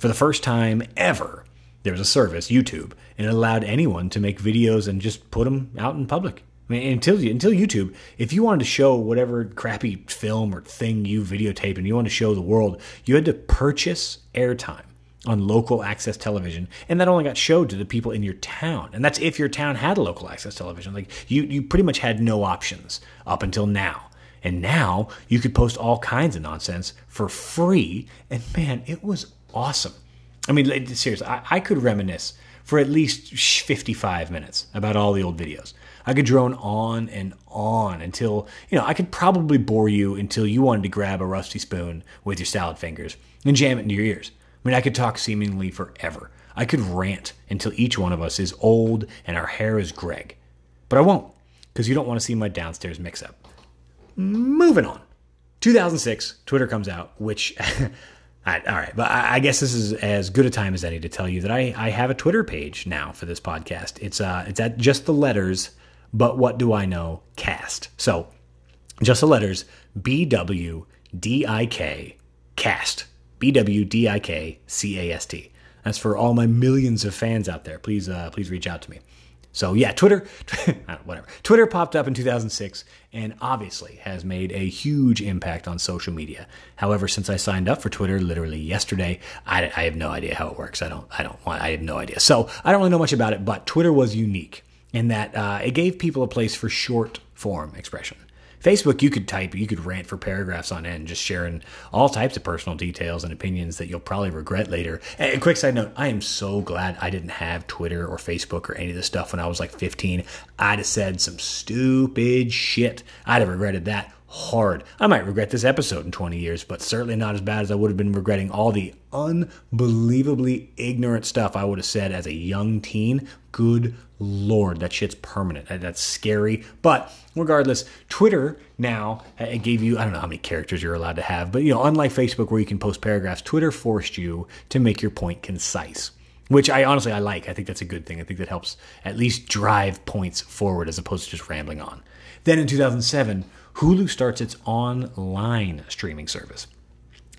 S1: for the first time ever, there was a service, YouTube, and it allowed anyone to make videos and just put them out in public. I mean, until until YouTube, if you wanted to show whatever crappy film or thing you videotaped and you wanted to show the world, you had to purchase airtime on local access television, and that only got showed to the people in your town. And that's if your town had a local access television. Like you, you pretty much had no options up until now. And now you could post all kinds of nonsense for free. And man, it was awesome. I mean, seriously, I, I could reminisce for at least 55 minutes about all the old videos. I could drone on and on until, you know, I could probably bore you until you wanted to grab a rusty spoon with your salad fingers and jam it into your ears. I mean, I could talk seemingly forever. I could rant until each one of us is old and our hair is Greg. But I won't, because you don't want to see my downstairs mix up. Moving on. 2006, Twitter comes out, which all right, but I, guess this is as good a time as any to tell you that I, I have a Twitter page now for this podcast. It's uh it's at just the letters, but what do I know? Cast. So just the letters B W D I K cast. B W D I K C A S T. That's for all my millions of fans out there. Please uh please reach out to me. So yeah, Twitter, whatever. Twitter popped up in 2006 and obviously has made a huge impact on social media. However, since I signed up for Twitter literally yesterday, I, I have no idea how it works. I don't, I don't want, I have no idea. So I don't really know much about it, but Twitter was unique in that uh, it gave people a place for short form expression. Facebook, you could type, you could rant for paragraphs on end, just sharing all types of personal details and opinions that you'll probably regret later. And quick side note, I am so glad I didn't have Twitter or Facebook or any of this stuff when I was like 15. I'd have said some stupid shit. I'd have regretted that hard. I might regret this episode in 20 years, but certainly not as bad as I would have been regretting all the unbelievably ignorant stuff I would have said as a young teen. Good lord, that shit's permanent. That's scary. But regardless, Twitter now uh, it gave you I don't know how many characters you're allowed to have, but you know, unlike Facebook where you can post paragraphs, Twitter forced you to make your point concise which I honestly I like. I think that's a good thing. I think that helps at least drive points forward as opposed to just rambling on. Then in 2007, Hulu starts its online streaming service.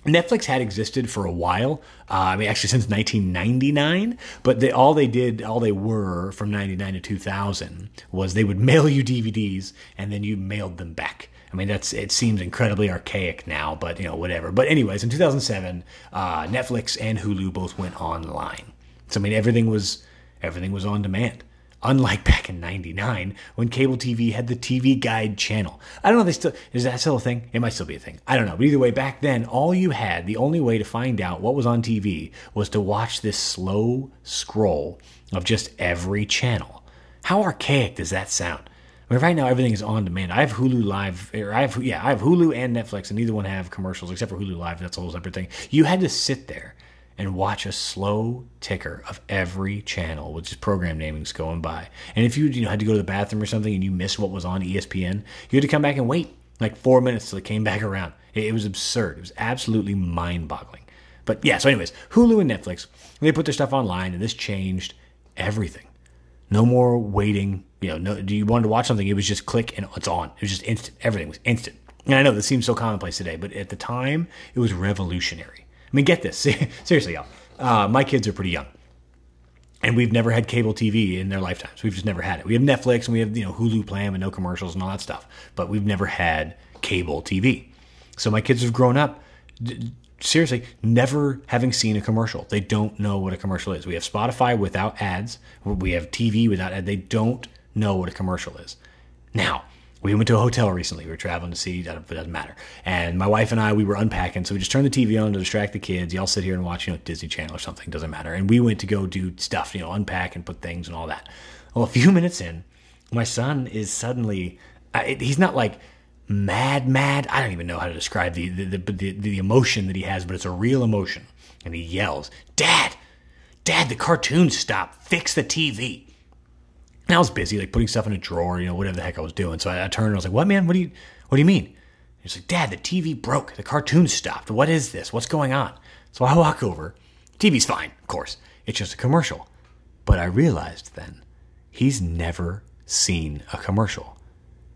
S1: Netflix had existed for a while. Uh, I mean, actually since 1999. But they, all they did, all they were from 99 to 2000 was they would mail you DVDs and then you mailed them back. I mean, that's it seems incredibly archaic now, but you know, whatever. But anyways, in 2007, uh, Netflix and Hulu both went online. So I mean, everything was everything was on demand. Unlike back in '99 when cable TV had the TV Guide channel. I don't know if they still is that still a thing. It might still be a thing. I don't know. But either way, back then, all you had, the only way to find out what was on TV was to watch this slow scroll of just every channel. How archaic does that sound? I mean, right now everything is on demand. I have Hulu Live, or I have yeah, I have Hulu and Netflix, and neither one have commercials except for Hulu Live. That's a whole separate thing. You had to sit there and watch a slow ticker of every channel which is program namings going by. And if you you know had to go to the bathroom or something and you missed what was on ESPN, you had to come back and wait like four minutes till it came back around. It, it was absurd. It was absolutely mind-boggling. But yeah, so anyways, Hulu and Netflix they put their stuff online, and this changed everything. No more waiting. You know, no, do you wanted to watch something? It was just click and it's on. It was just instant. Everything was instant. And I know this seems so commonplace today, but at the time, it was revolutionary. I mean, get this. Seriously, y'all. Uh, my kids are pretty young. And we've never had cable TV in their lifetimes. We've just never had it. We have Netflix and we have, you know, Hulu Plan and no commercials and all that stuff. But we've never had cable TV. So my kids have grown up seriously never having seen a commercial. They don't know what a commercial is. We have Spotify without ads. We have TV without ads. They don't know what a commercial is. Now, we went to a hotel recently. We were traveling to see, it doesn't matter. And my wife and I, we were unpacking. So we just turned the TV on to distract the kids. Y'all sit here and watch, you know, Disney Channel or something, doesn't matter. And we went to go do stuff, you know, unpack and put things and all that. Well, a few minutes in, my son is suddenly, he's not like mad, mad. I don't even know how to describe the, the, the, the emotion that he has, but it's a real emotion. And he yells, Dad, Dad, the cartoon stopped. Fix the TV. And I was busy, like putting stuff in a drawer, you know, whatever the heck I was doing. So I, I turned and I was like, "What, man? What do you, what do you mean?" He's like, "Dad, the TV broke. The cartoon stopped. What is this? What's going on?" So I walk over. TV's fine, of course. It's just a commercial. But I realized then he's never seen a commercial.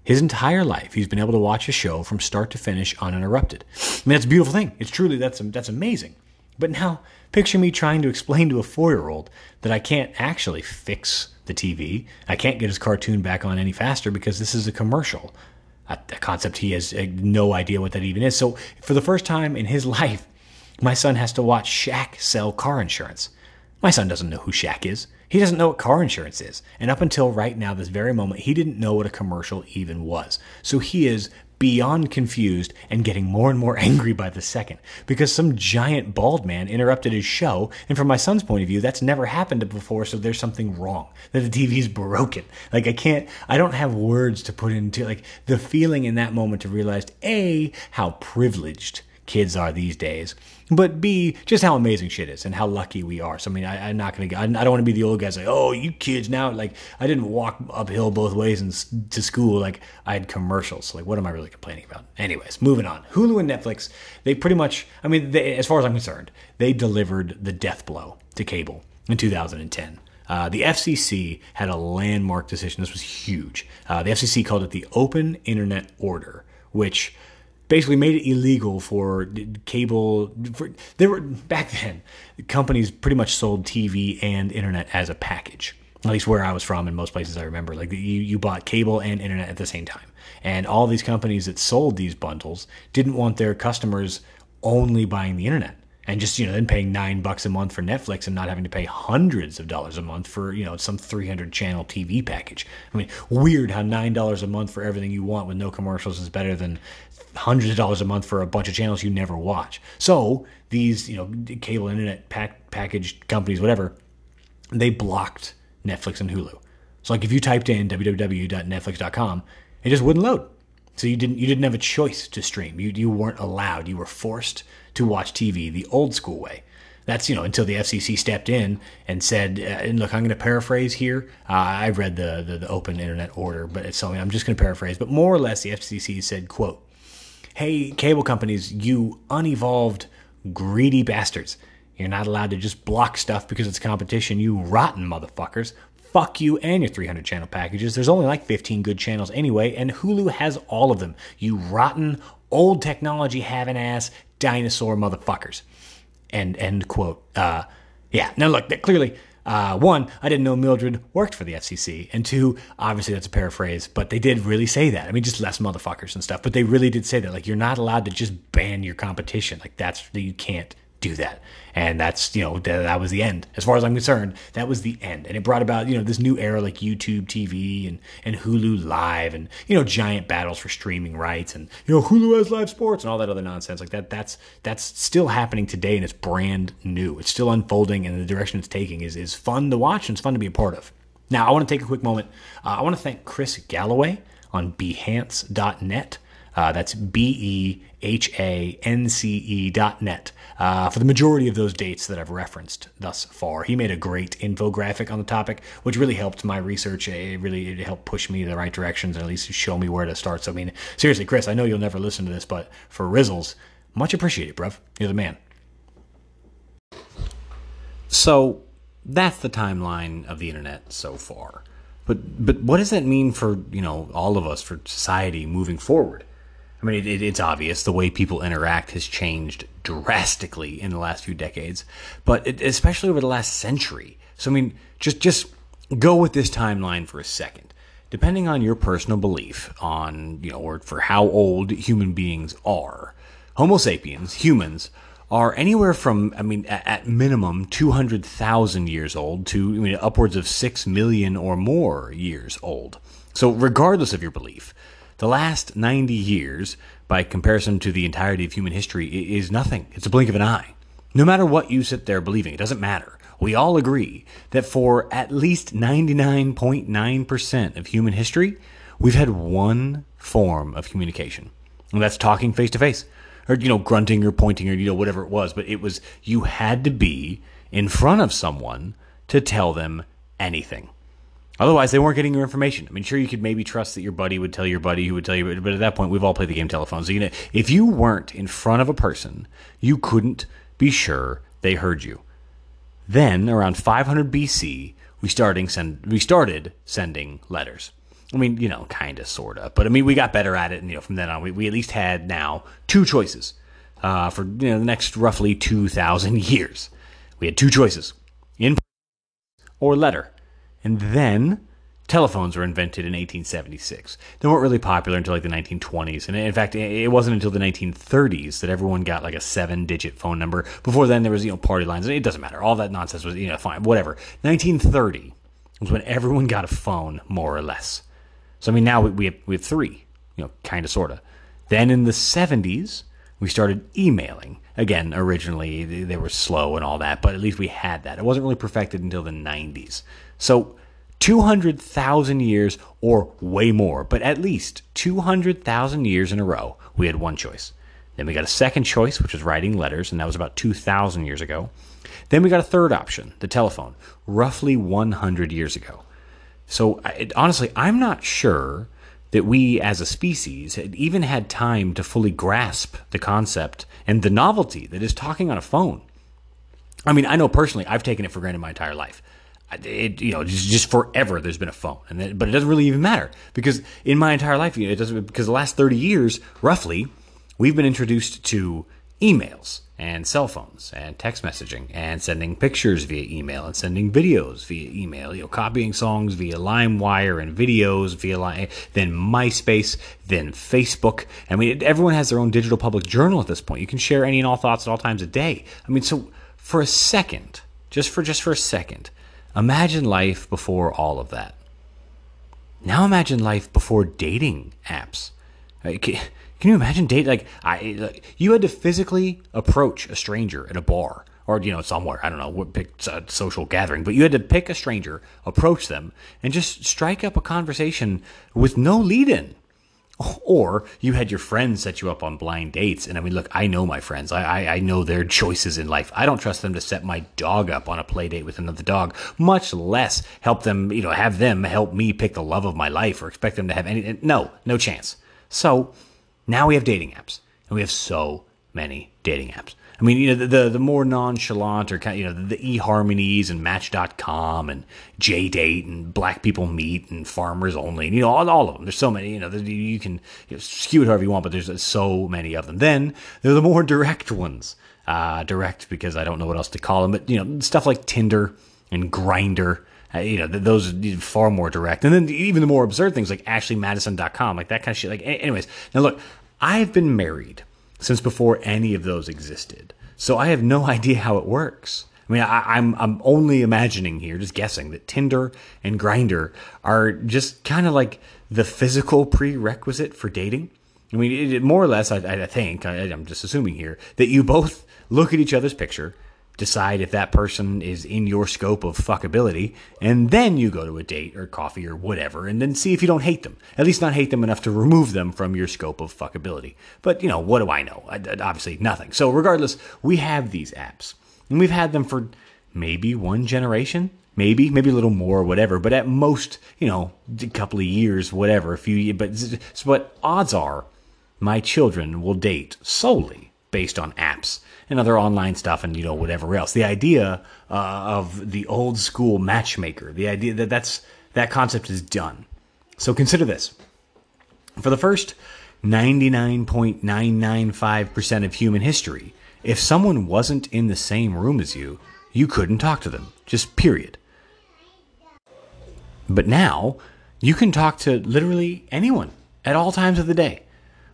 S1: His entire life, he's been able to watch a show from start to finish uninterrupted. I mean, that's a beautiful thing. It's truly that's that's amazing. But now, picture me trying to explain to a four-year-old that I can't actually fix the TV. I can't get his cartoon back on any faster because this is a commercial. A, a concept he has uh, no idea what that even is. So, for the first time in his life, my son has to watch Shaq sell car insurance. My son doesn't know who Shaq is. He doesn't know what car insurance is. And up until right now, this very moment, he didn't know what a commercial even was. So he is beyond confused and getting more and more angry by the second because some giant bald man interrupted his show. And from my son's point of view, that's never happened before. So there's something wrong that the TV's broken. Like I can't, I don't have words to put into like the feeling in that moment to realize A, how privileged kids are these days but B, just how amazing shit is and how lucky we are. So I mean, I, am not gonna. I, I don't want to be the old guy say, "Oh, you kids now." Like I didn't walk uphill both ways and to school. Like I had commercials. So, like what am I really complaining about? Anyways, moving on. Hulu and Netflix. They pretty much. I mean, they, as far as I'm concerned, they delivered the death blow to cable in 2010. Uh, the FCC had a landmark decision. This was huge. Uh, the FCC called it the Open Internet Order, which basically made it illegal for cable. For, there were back then companies pretty much sold TV and internet as a package. At least where I was from, in most places I remember, like you, you bought cable and internet at the same time. And all these companies that sold these bundles didn't want their customers only buying the internet and just you know then paying nine bucks a month for Netflix and not having to pay hundreds of dollars a month for you know some 300 channel TV package. I mean, weird how nine dollars a month for everything you want with no commercials is better than hundreds of dollars a month for a bunch of channels you never watch. So these you know cable internet pack, package companies, whatever, they blocked Netflix and Hulu. So like if you typed in www.netflix.com, it just wouldn't load. So you didn't you didn't have a choice to stream. You you weren't allowed. You were forced to watch TV the old school way. That's you know until the FCC stepped in and said, uh, and look, I'm going to paraphrase here. Uh, I've read the, the, the open internet order, but it's something I'm just going to paraphrase. But more or less, the FCC said, "quote Hey, cable companies, you unevolved, greedy bastards." You're not allowed to just block stuff because it's competition, you rotten motherfuckers fuck you and your 300 channel packages. There's only like 15 good channels anyway, and Hulu has all of them. You rotten, old technology having ass dinosaur motherfuckers. And end quote. Uh, yeah. Now look, clearly. Uh, one, I didn't know Mildred worked for the FCC, and two, obviously that's a paraphrase, but they did really say that. I mean, just less motherfuckers and stuff, but they really did say that. Like, you're not allowed to just ban your competition. Like, that's that you can't do that. And that's, you know, that, that was the end. As far as I'm concerned, that was the end. And it brought about, you know, this new era like YouTube TV and, and Hulu Live and, you know, giant battles for streaming rights and, you know, Hulu has live sports and all that other nonsense. Like that, that's, that's still happening today and it's brand new. It's still unfolding and the direction it's taking is, is fun to watch and it's fun to be a part of. Now, I want to take a quick moment. Uh, I want to thank Chris Galloway on behance.net. Uh, that's B E H A N C E dot net uh, for the majority of those dates that I've referenced thus far. He made a great infographic on the topic, which really helped my research. It really it helped push me in the right directions and at least show me where to start. So, I mean, seriously, Chris, I know you'll never listen to this, but for Rizzles, much appreciated, bruv. You're the man. So, that's the timeline of the internet so far. But but what does that mean for you know all of us for society moving forward? I mean, it, it, it's obvious the way people interact has changed drastically in the last few decades, but it, especially over the last century. So, I mean, just just go with this timeline for a second. Depending on your personal belief on, you know, or for how old human beings are, Homo sapiens, humans, are anywhere from, I mean, at minimum 200,000 years old to I mean, upwards of 6 million or more years old. So, regardless of your belief, the last 90 years, by comparison to the entirety of human history, is nothing. It's a blink of an eye. No matter what you sit there believing, it doesn't matter. We all agree that for at least 99.9% of human history, we've had one form of communication. And that's talking face to face. Or, you know, grunting or pointing or, you know, whatever it was. But it was, you had to be in front of someone to tell them anything. Otherwise, they weren't getting your information. I mean, sure, you could maybe trust that your buddy would tell your buddy who would tell you, but at that point, we've all played the game telephone. So, you know, if you weren't in front of a person, you couldn't be sure they heard you. Then, around 500 BC, we starting send we started sending letters. I mean, you know, kind of, sort of, but I mean, we got better at it, and you know, from then on, we, we at least had now two choices uh, for you know the next roughly 2,000 years. We had two choices: in or letter. And then telephones were invented in 1876. They weren't really popular until like the 1920s. And in fact, it wasn't until the 1930s that everyone got like a seven digit phone number. Before then, there was, you know, party lines. It doesn't matter. All that nonsense was, you know, fine, whatever. 1930 was when everyone got a phone, more or less. So, I mean, now we have, we have three, you know, kind of, sort of. Then in the 70s, we started emailing. Again, originally they were slow and all that, but at least we had that. It wasn't really perfected until the 90s. So 200,000 years or way more, but at least 200,000 years in a row, we had one choice. Then we got a second choice, which was writing letters, and that was about 2,000 years ago. Then we got a third option, the telephone, roughly 100 years ago. So it, honestly, I'm not sure that we as a species had even had time to fully grasp the concept and the novelty that is talking on a phone. I mean, I know personally, I've taken it for granted my entire life it, you know, just, just forever there's been a phone, and then, but it doesn't really even matter because in my entire life, you know, it doesn't because the last thirty years, roughly, we've been introduced to emails and cell phones and text messaging and sending pictures via email and sending videos via email, you know, copying songs via LimeWire and videos via Lime, then MySpace, then Facebook. I mean, everyone has their own digital public journal at this point. You can share any and all thoughts at all times a day. I mean, so for a second, just for just for a second, imagine life before all of that. Now imagine life before dating apps. Can, you imagine date like I like, you had to physically approach a stranger at a bar or you know somewhere I don't know what pick a uh, social gathering, but you had to pick a stranger, approach them, and just strike up a conversation with no lead in. Or you had your friends set you up on blind dates. And I mean, look, I know my friends. I, I, I, know their choices in life. I don't trust them to set my dog up on a play date with another dog, much less help them, you know, have them help me pick the love of my life or expect them to have any. No, no chance. So now we have dating apps, and we have so many dating apps. I mean, you know, the the, more nonchalant or kind you know, the, the eHarmonies and Match.com and JDate and Black People Meet and Farmers Only, and, you know, all, all of them. There's so many, you know, you can you know, skew it however you want, but there's so many of them. Then there are the more direct ones. Uh, direct because I don't know what else to call them, but, you know, stuff like Tinder and Grindr. Uh, you know, those are far more direct. And then even the more absurd things like AshleyMadison.com, like that kind of shit. Like, anyways, now look, I've been married since before any of those existed. So I have no idea how it works. I mean, I, am I'm, I'm only imagining here, just guessing that Tinder and Grindr are just kind of like the physical prerequisite for dating. I mean, it, it, more or less, I, I think, I, I'm just assuming here that you both look at each other's picture, decide if that person is in your scope of fuckability, and then you go to a date or coffee or whatever, and then see if you don't hate them. At least not hate them enough to remove them from your scope of fuckability. But, you know, what do I know? Obviously, nothing. So, regardless, we have these apps, and we've had them for maybe one generation. Maybe, maybe a little more, whatever. But at most, you know, a couple of years, whatever. A few, but but odds are, my children will date solely based on apps and other online stuff and you know whatever else. The idea uh, of the old school matchmaker, the idea that that's that concept is done. So consider this: for the first 99.995% of human history, if someone wasn't in the same room as you, you couldn't talk to them. Just period. But now, you can talk to literally anyone at all times of the day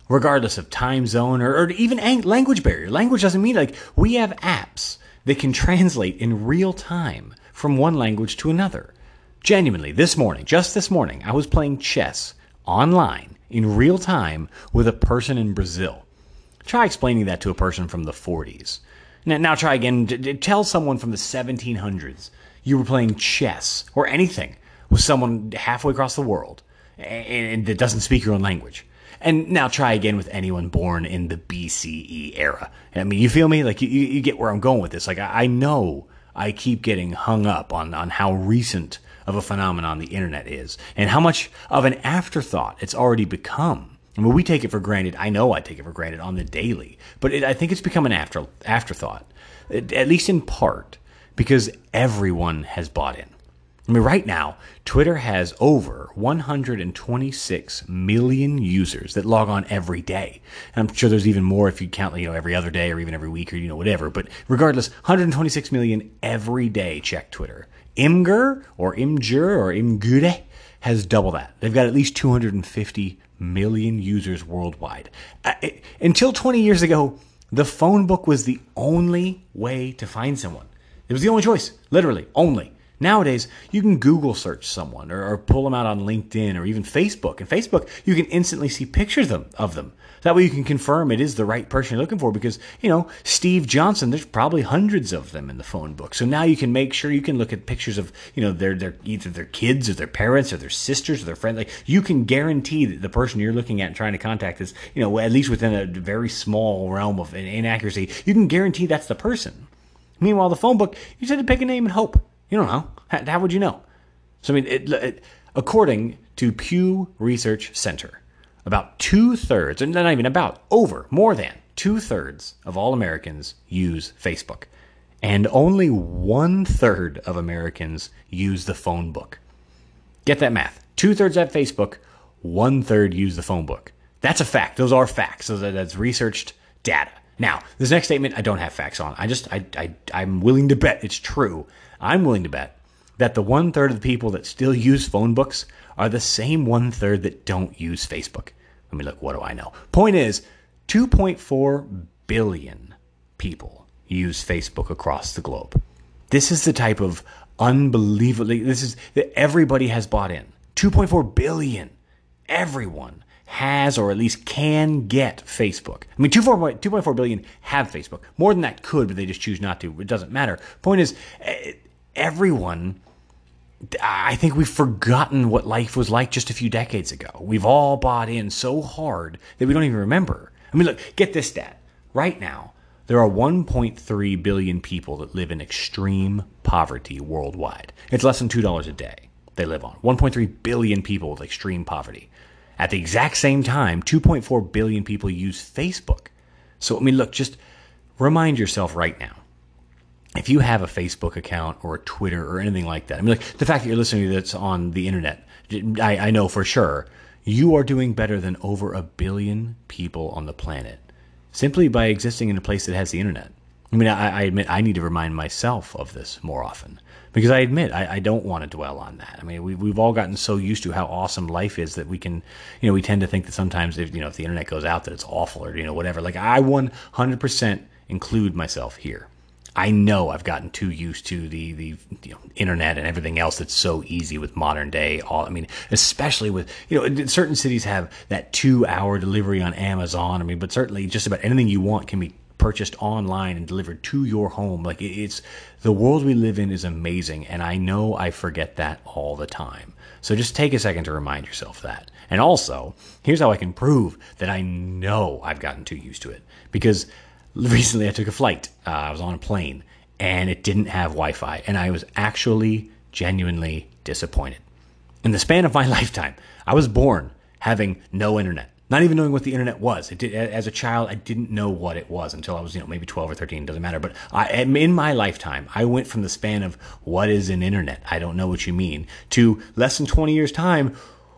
S1: regardless of time zone or, or even language barrier. Language doesn't mean like we have apps that can translate in real time from one language to another. Genuinely, this morning, just this morning, I was playing chess online in real time with a person in Brazil. Try explaining that to a person from the 40s. Now, now try again. Tell someone from the 1700s you were playing chess or anything with someone halfway across the world and that doesn't speak your own language. And now try again with anyone born in the BCE era. I mean, you feel me? Like you, you get where I'm going with this. Like I, I know I keep getting hung up on on how recent of a phenomenon the internet is and how much of an afterthought it's already become. I mean, we take it for granted. I know I take it for granted on the daily, but it, I think it's become an after afterthought, at least in part, because everyone has bought in. I mean, right now, Twitter has over 126 million users that log on every day. And I'm sure there's even more if you count, you know, every other day or even every week or, you know, whatever. But regardless, 126 million every day check Twitter. Imgur or Imgur or Imgure has double that. They've got at least 250 million users worldwide. Uh, until 20 years ago, the phone book was the only way to find someone. It was the only choice, literally, only. Nowadays, you can Google search someone or, or, pull them out on LinkedIn or even Facebook. And Facebook, you can instantly see pictures of them, of them. That way you can confirm it is the right person you're looking for because, you know, Steve Johnson, there's probably hundreds of them in the phone book. So now you can make sure you can look at pictures of, you know, their, their either their kids or their parents or their sisters or their friends. Like you can guarantee that the person you're looking at and trying to contact is, you know, at least within a very small realm of inaccuracy. You can guarantee that's the person. Meanwhile, the phone book, you just to pick a name and hope. You don't know. How, how would you know? So, I mean, it, it, according to Pew Research Center, about two thirds, and not even about, over, more than two thirds of all Americans use Facebook. And only one third of Americans use the phone book. Get that math. Two thirds have Facebook, one third use the phone book. That's a fact. Those are facts. So that's researched data. Now, this next statement I don't have facts on. I just I, I I'm willing to bet it's true. I'm willing to bet that the one third of the people that still use phone books are the same one third that don't use Facebook. I mean, look, what do I know? Point is, 2.4 billion people use Facebook across the globe. This is the type of unbelievably this is that everybody has bought in. 2.4 billion. Everyone has or at least can get Facebook. I mean, 2.4 billion have Facebook. More than that could, but they just choose not to. It doesn't matter. Point is, eh, everyone. I think we've forgotten what life was like just a few decades ago. We've all bought in so hard that we don't even remember. I mean, look, get this stat. Right now, there are 1.3 billion people that live in extreme poverty worldwide. It's less than $2 a day they live on. 1.3 billion people with extreme poverty. At the exact same time, 2.4 billion people use Facebook. So, I mean, look, just remind yourself right now if you have a Facebook account or a Twitter or anything like that, I mean, like the fact that you're listening to this on the internet, I, I know for sure you are doing better than over a billion people on the planet simply by existing in a place that has the internet. I mean, I, I admit I need to remind myself of this more often because I admit I, I, don't want to dwell on that. I mean, we, we've all gotten so used to how awesome life is that we can, you know, we tend to think that sometimes if you know if the internet goes out that it's awful or you know whatever. Like I 100% include myself here. I know I've gotten too used to the the you know, internet and everything else that's so easy with modern day. All I mean, especially with you know certain cities have that two hour delivery on Amazon. I mean, but certainly just about anything you want can be purchased online and delivered to your home. Like it's the world we live in is amazing, and I know I forget that all the time. So just take a second to remind yourself that. And also, here's how I can prove that I know I've gotten too used to it. Because recently I took a flight. Uh, I was on a plane and it didn't have Wi Fi, and I was actually genuinely disappointed. In the span of my lifetime, I was born having no internet not even knowing what the internet was. Did, as a child, I didn't know what it was until I was, you know, maybe 12 or 13, doesn't matter. But I, in my lifetime, I went from the span of what is an internet? I don't know what you mean, to less than 20 years' time.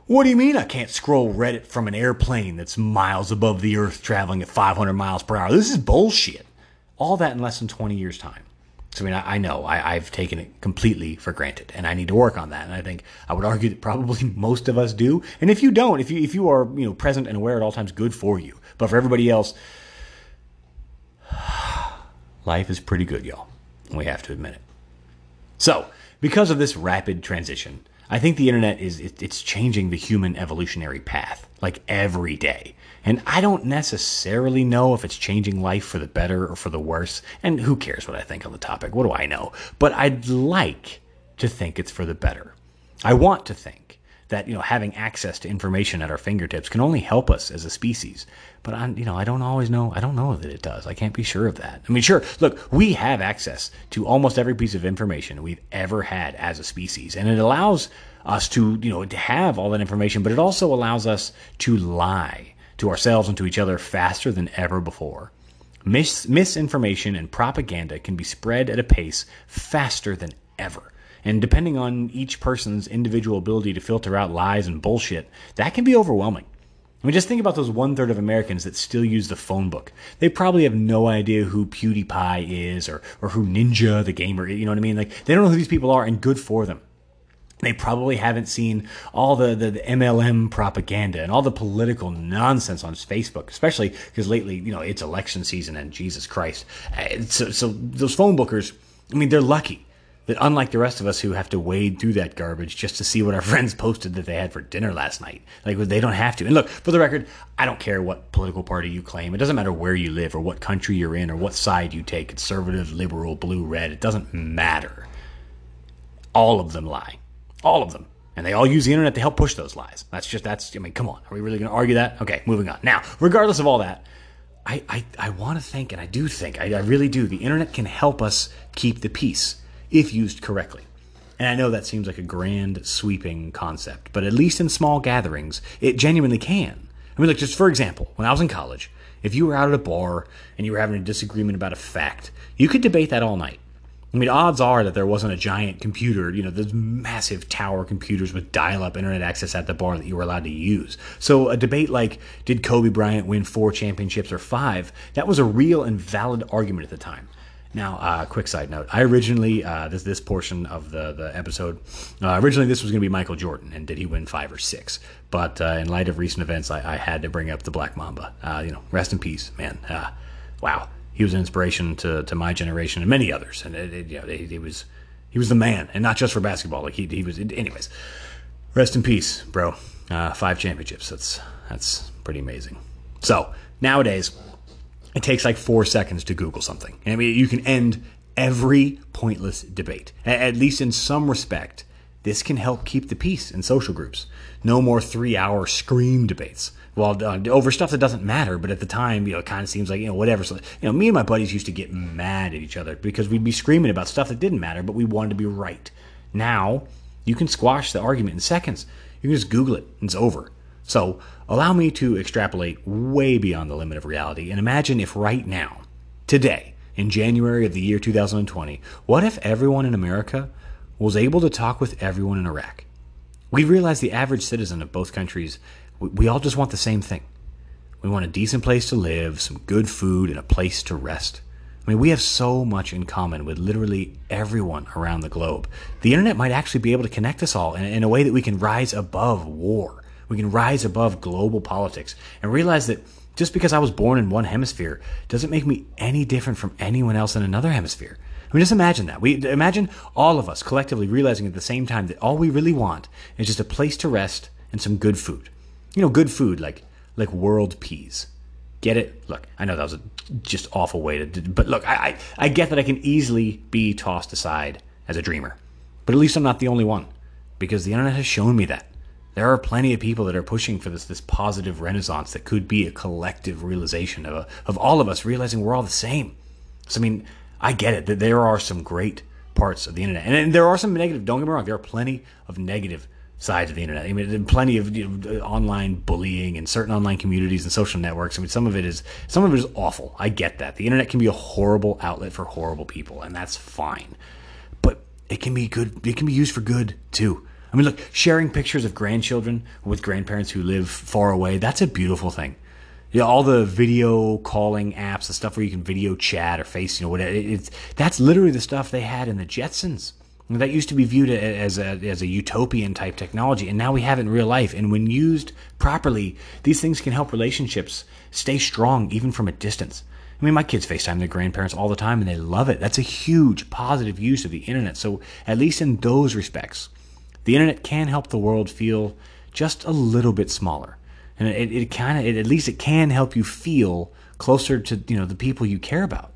S1: What do you mean I can't scroll Reddit from an airplane that's miles above the earth traveling at 500 miles per hour? This is bullshit. All that in less than 20 years' time. So, I mean, I, I know I, have taken it completely for granted, and I need to work on that. And I think I would argue that probably most of us do. And if you don't, if you if you are you know present and aware at all times, good for you. But for everybody else, life is pretty good, y'all. We have to admit it. So, because of this rapid transition, I think the internet is it's changing the human evolutionary path like every day. And I don't necessarily know if it's changing life for the better or for the worse. And who cares what I think on the topic? What do I know? But I'd like to think it's for the better. I want to think that you know having access to information at our fingertips can only help us as a species. But I, you know, I don't always know. I don't know that it does. I can't be sure of that. I mean, sure. Look, we have access to almost every piece of information we've ever had as a species, and it allows us to you know to have all that information. But it also allows us to lie to ourselves and to each other faster than ever before. Mis- misinformation and propaganda can be spread at a pace faster than ever. And depending on each person's individual ability to filter out lies and bullshit, that can be overwhelming. I mean, just think about those one third of Americans that still use the phone book. They probably have no idea who PewDiePie is or, or who Ninja the gamer, is. you know what I mean? Like, they don't know who these people are, and good for them. They probably haven't seen all the, the, the, MLM propaganda and all the political nonsense on Facebook, especially because lately, you know, it's election season and Jesus Christ. Uh, so, so those phone bookers, I mean, they're lucky that unlike the rest of us who have to wade through that garbage just to see what our friends posted that they had for dinner last night, like they don't have to. And look, for the record, I don't care what political party you claim. It doesn't matter where you live or what country you're in or what side you take conservative, liberal, blue, red. It doesn't matter. All of them lie all of them. And they all use the internet to help push those lies. That's just, that's, I mean, come on. Are we really going to argue that? Okay, moving on. Now, regardless of all that, I, I, I want to think, and I do think, I, I really do, the internet can help us keep the peace if used correctly. And I know that seems like a grand, sweeping concept, but at least in small gatherings, it genuinely can. I mean, like, just for example, when I was in college, if you were out at a bar and you were having a disagreement about a fact, you could debate that all night. I mean, odds are that there wasn't a giant computer, you know, those massive tower computers with dial up internet access at the bar that you were allowed to use. So, a debate like, did Kobe Bryant win four championships or five? That was a real and valid argument at the time. Now, uh, quick side note: I originally uh, this this portion of the the episode uh, originally this was going to be Michael Jordan, and did he win five or six? But uh, in light of recent events, I, I, had to bring up the Black Mamba. Uh, you know, rest in peace, man. Uh, wow, he was an inspiration to, to my generation and many others, and it, it, you know, he, was he was the man, and not just for basketball. Like he he was. Anyways, rest in peace, bro. five championships. That's that's pretty amazing. So nowadays it takes like four seconds to Google something. I mean, you can end every pointless debate. At least in some respect, this can help keep the peace in social groups. No more three hour scream debates. Well, uh, over stuff that doesn't matter, but at the time, you know, it kind of seems like, you know, whatever. So, you know, me and my buddies used to get mad at each other because we'd be screaming about stuff that didn't matter, but we wanted to be right. Now, you can squash the argument in seconds. You can just Google it, and it's over. So allow me to extrapolate way beyond the limit of reality and imagine if right now, today, in January of the year 2020, what if everyone in America was able to talk with everyone in Iraq? We realize the average citizen of both countries, we all just want the same thing. We want a decent place to live, some good food, and a place to rest. I mean, we have so much in common with literally everyone around the globe. The internet might actually be able to connect us all in, in a way that we can rise above war we can rise above global politics and realize that just because I was born in one hemisphere doesn't make me any different from anyone else in another hemisphere. I mean, just imagine that. We imagine all of us collectively realizing at the same time that all we really want is just a place to rest and some good food. You know, good food like like world peas. Get it? Look, I know that was a just awful way to, but look, I, I I get that I can easily be tossed aside as a dreamer, but at least I'm not the only one because the internet has shown me that. There are plenty of people that are pushing for this this positive renaissance that could be a collective realization of a, of all of us realizing we're all the same. So I mean, I get it that there are some great parts of the internet, and, and there are some negative. Don't get me wrong, there are plenty of negative sides of the internet. I mean, plenty of you know, uh, online bullying and certain online communities and social networks. I mean, some of it is some of it is awful. I get that the internet can be a horrible outlet for horrible people, and that's fine. But it can be good. It can be used for good too. I mean, look, sharing pictures of grandchildren with grandparents who live far away, that's a beautiful thing. You know, all the video calling apps, the stuff where you can video chat or face, you know, whatever, it's, that's literally the stuff they had in the Jetsons. That used to be viewed as a, as a utopian type technology, and now we have it in real life. And when used properly, these things can help relationships stay strong even from a distance. I mean, my kids FaceTime their grandparents all the time and they love it. That's a huge positive use of the internet. So, at least in those respects, the internet can help the world feel just a little bit smaller. And it, it kind of, at least it can help you feel closer to, you know, the people you care about.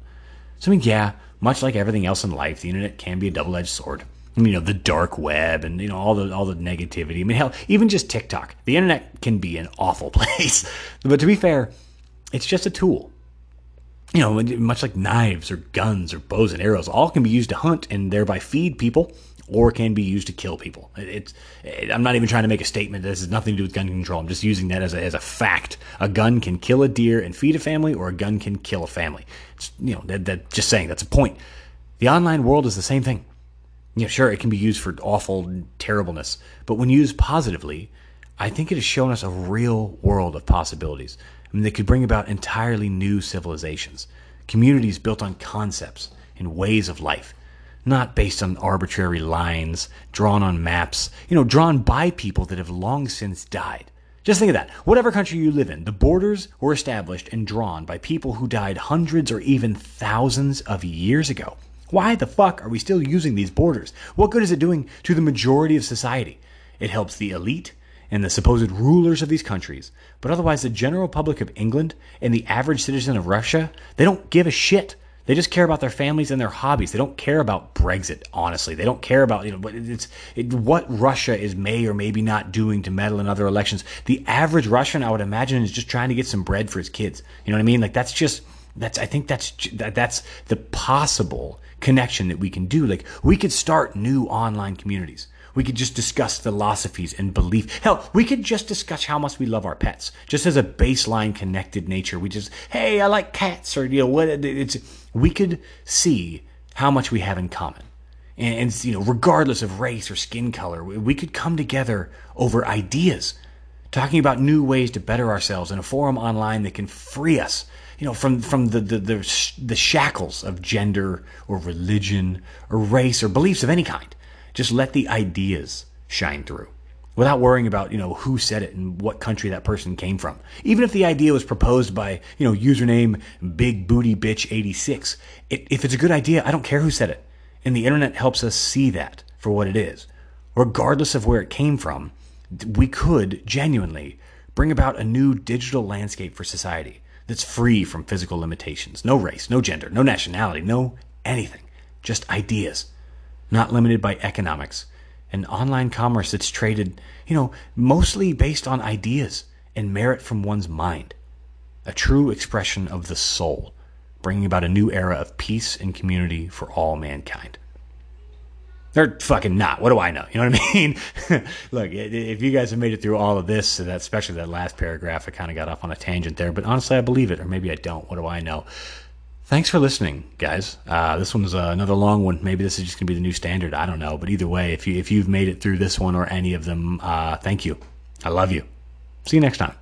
S1: So, I mean, yeah, much like everything else in life, the internet can be a double edged sword. I mean, you know, the dark web and, you know, all the, all the negativity. I mean, hell, even just TikTok. The internet can be an awful place. but to be fair, it's just a tool you know, much like knives or guns or bows and arrows, all can be used to hunt and thereby feed people or can be used to kill people. It's, it, I'm not even trying to make a statement. This has nothing to do with gun control. I'm just using that as a, as a fact. A gun can kill a deer and feed a family, or a gun can kill a family. It's, you know, that, that just saying that's a point. The online world is the same thing. You know, sure, it can be used for awful terribleness, but when used positively, I think it has shown us a real world of possibilities. I mean, they could bring about entirely new civilizations, communities built on concepts and ways of life not based on arbitrary lines drawn on maps, you know, drawn by people that have long since died. Just think of that. Whatever country you live in, the borders were established and drawn by people who died hundreds or even thousands of years ago. Why the fuck are we still using these borders? What good is it doing to the majority of society? It helps the elite and the supposed rulers of these countries, but otherwise the general public of England and the average citizen of Russia, they don't give a shit. They just care about their families and their hobbies. They don't care about Brexit. Honestly, they don't care about you know it's it, what Russia is may or maybe not doing to meddle in other elections. The average Russian, I would imagine, is just trying to get some bread for his kids. You know what I mean? Like that's just that's I think that's that, that's the possible connection that we can do. Like we could start new online communities. We could just discuss philosophies and belief. Hell, we could just discuss how much we love our pets, just as a baseline connected nature. We just, hey, I like cats, or you know what? It's we could see how much we have in common. And, and, you know, regardless of race or skin color, we, we could come together over ideas, talking about new ways to better ourselves in a forum online that can free us, you know, from from the the the, the shackles of gender or religion or race or beliefs of any kind. Just let the ideas shine through without worrying about you know who said it and what country that person came from. Even if the idea was proposed by you know username big booty bitch 86 it, if it's a good idea i don't care who said it. And the internet helps us see that for what it is. Regardless of where it came from we could genuinely bring about a new digital landscape for society that's free from physical limitations. No race no gender no nationality no anything. Just ideas not limited by economics and online commerce that's traded, you know, mostly based on ideas and merit from one's mind. A true expression of the soul, bringing about a new era of peace and community for all mankind. They're fucking not. What do I know? You know what I mean? Look, if you guys have made it through all of this, especially that last paragraph, I kind of got off on a tangent there, but honestly, I believe it, or maybe I don't. What do I know? Thanks for listening, guys. Uh, this one's uh, another long one. Maybe this is just gonna be the new standard. I don't know, but either way, if you if you've made it through this one or any of them, uh, thank you. I love you. See you next time.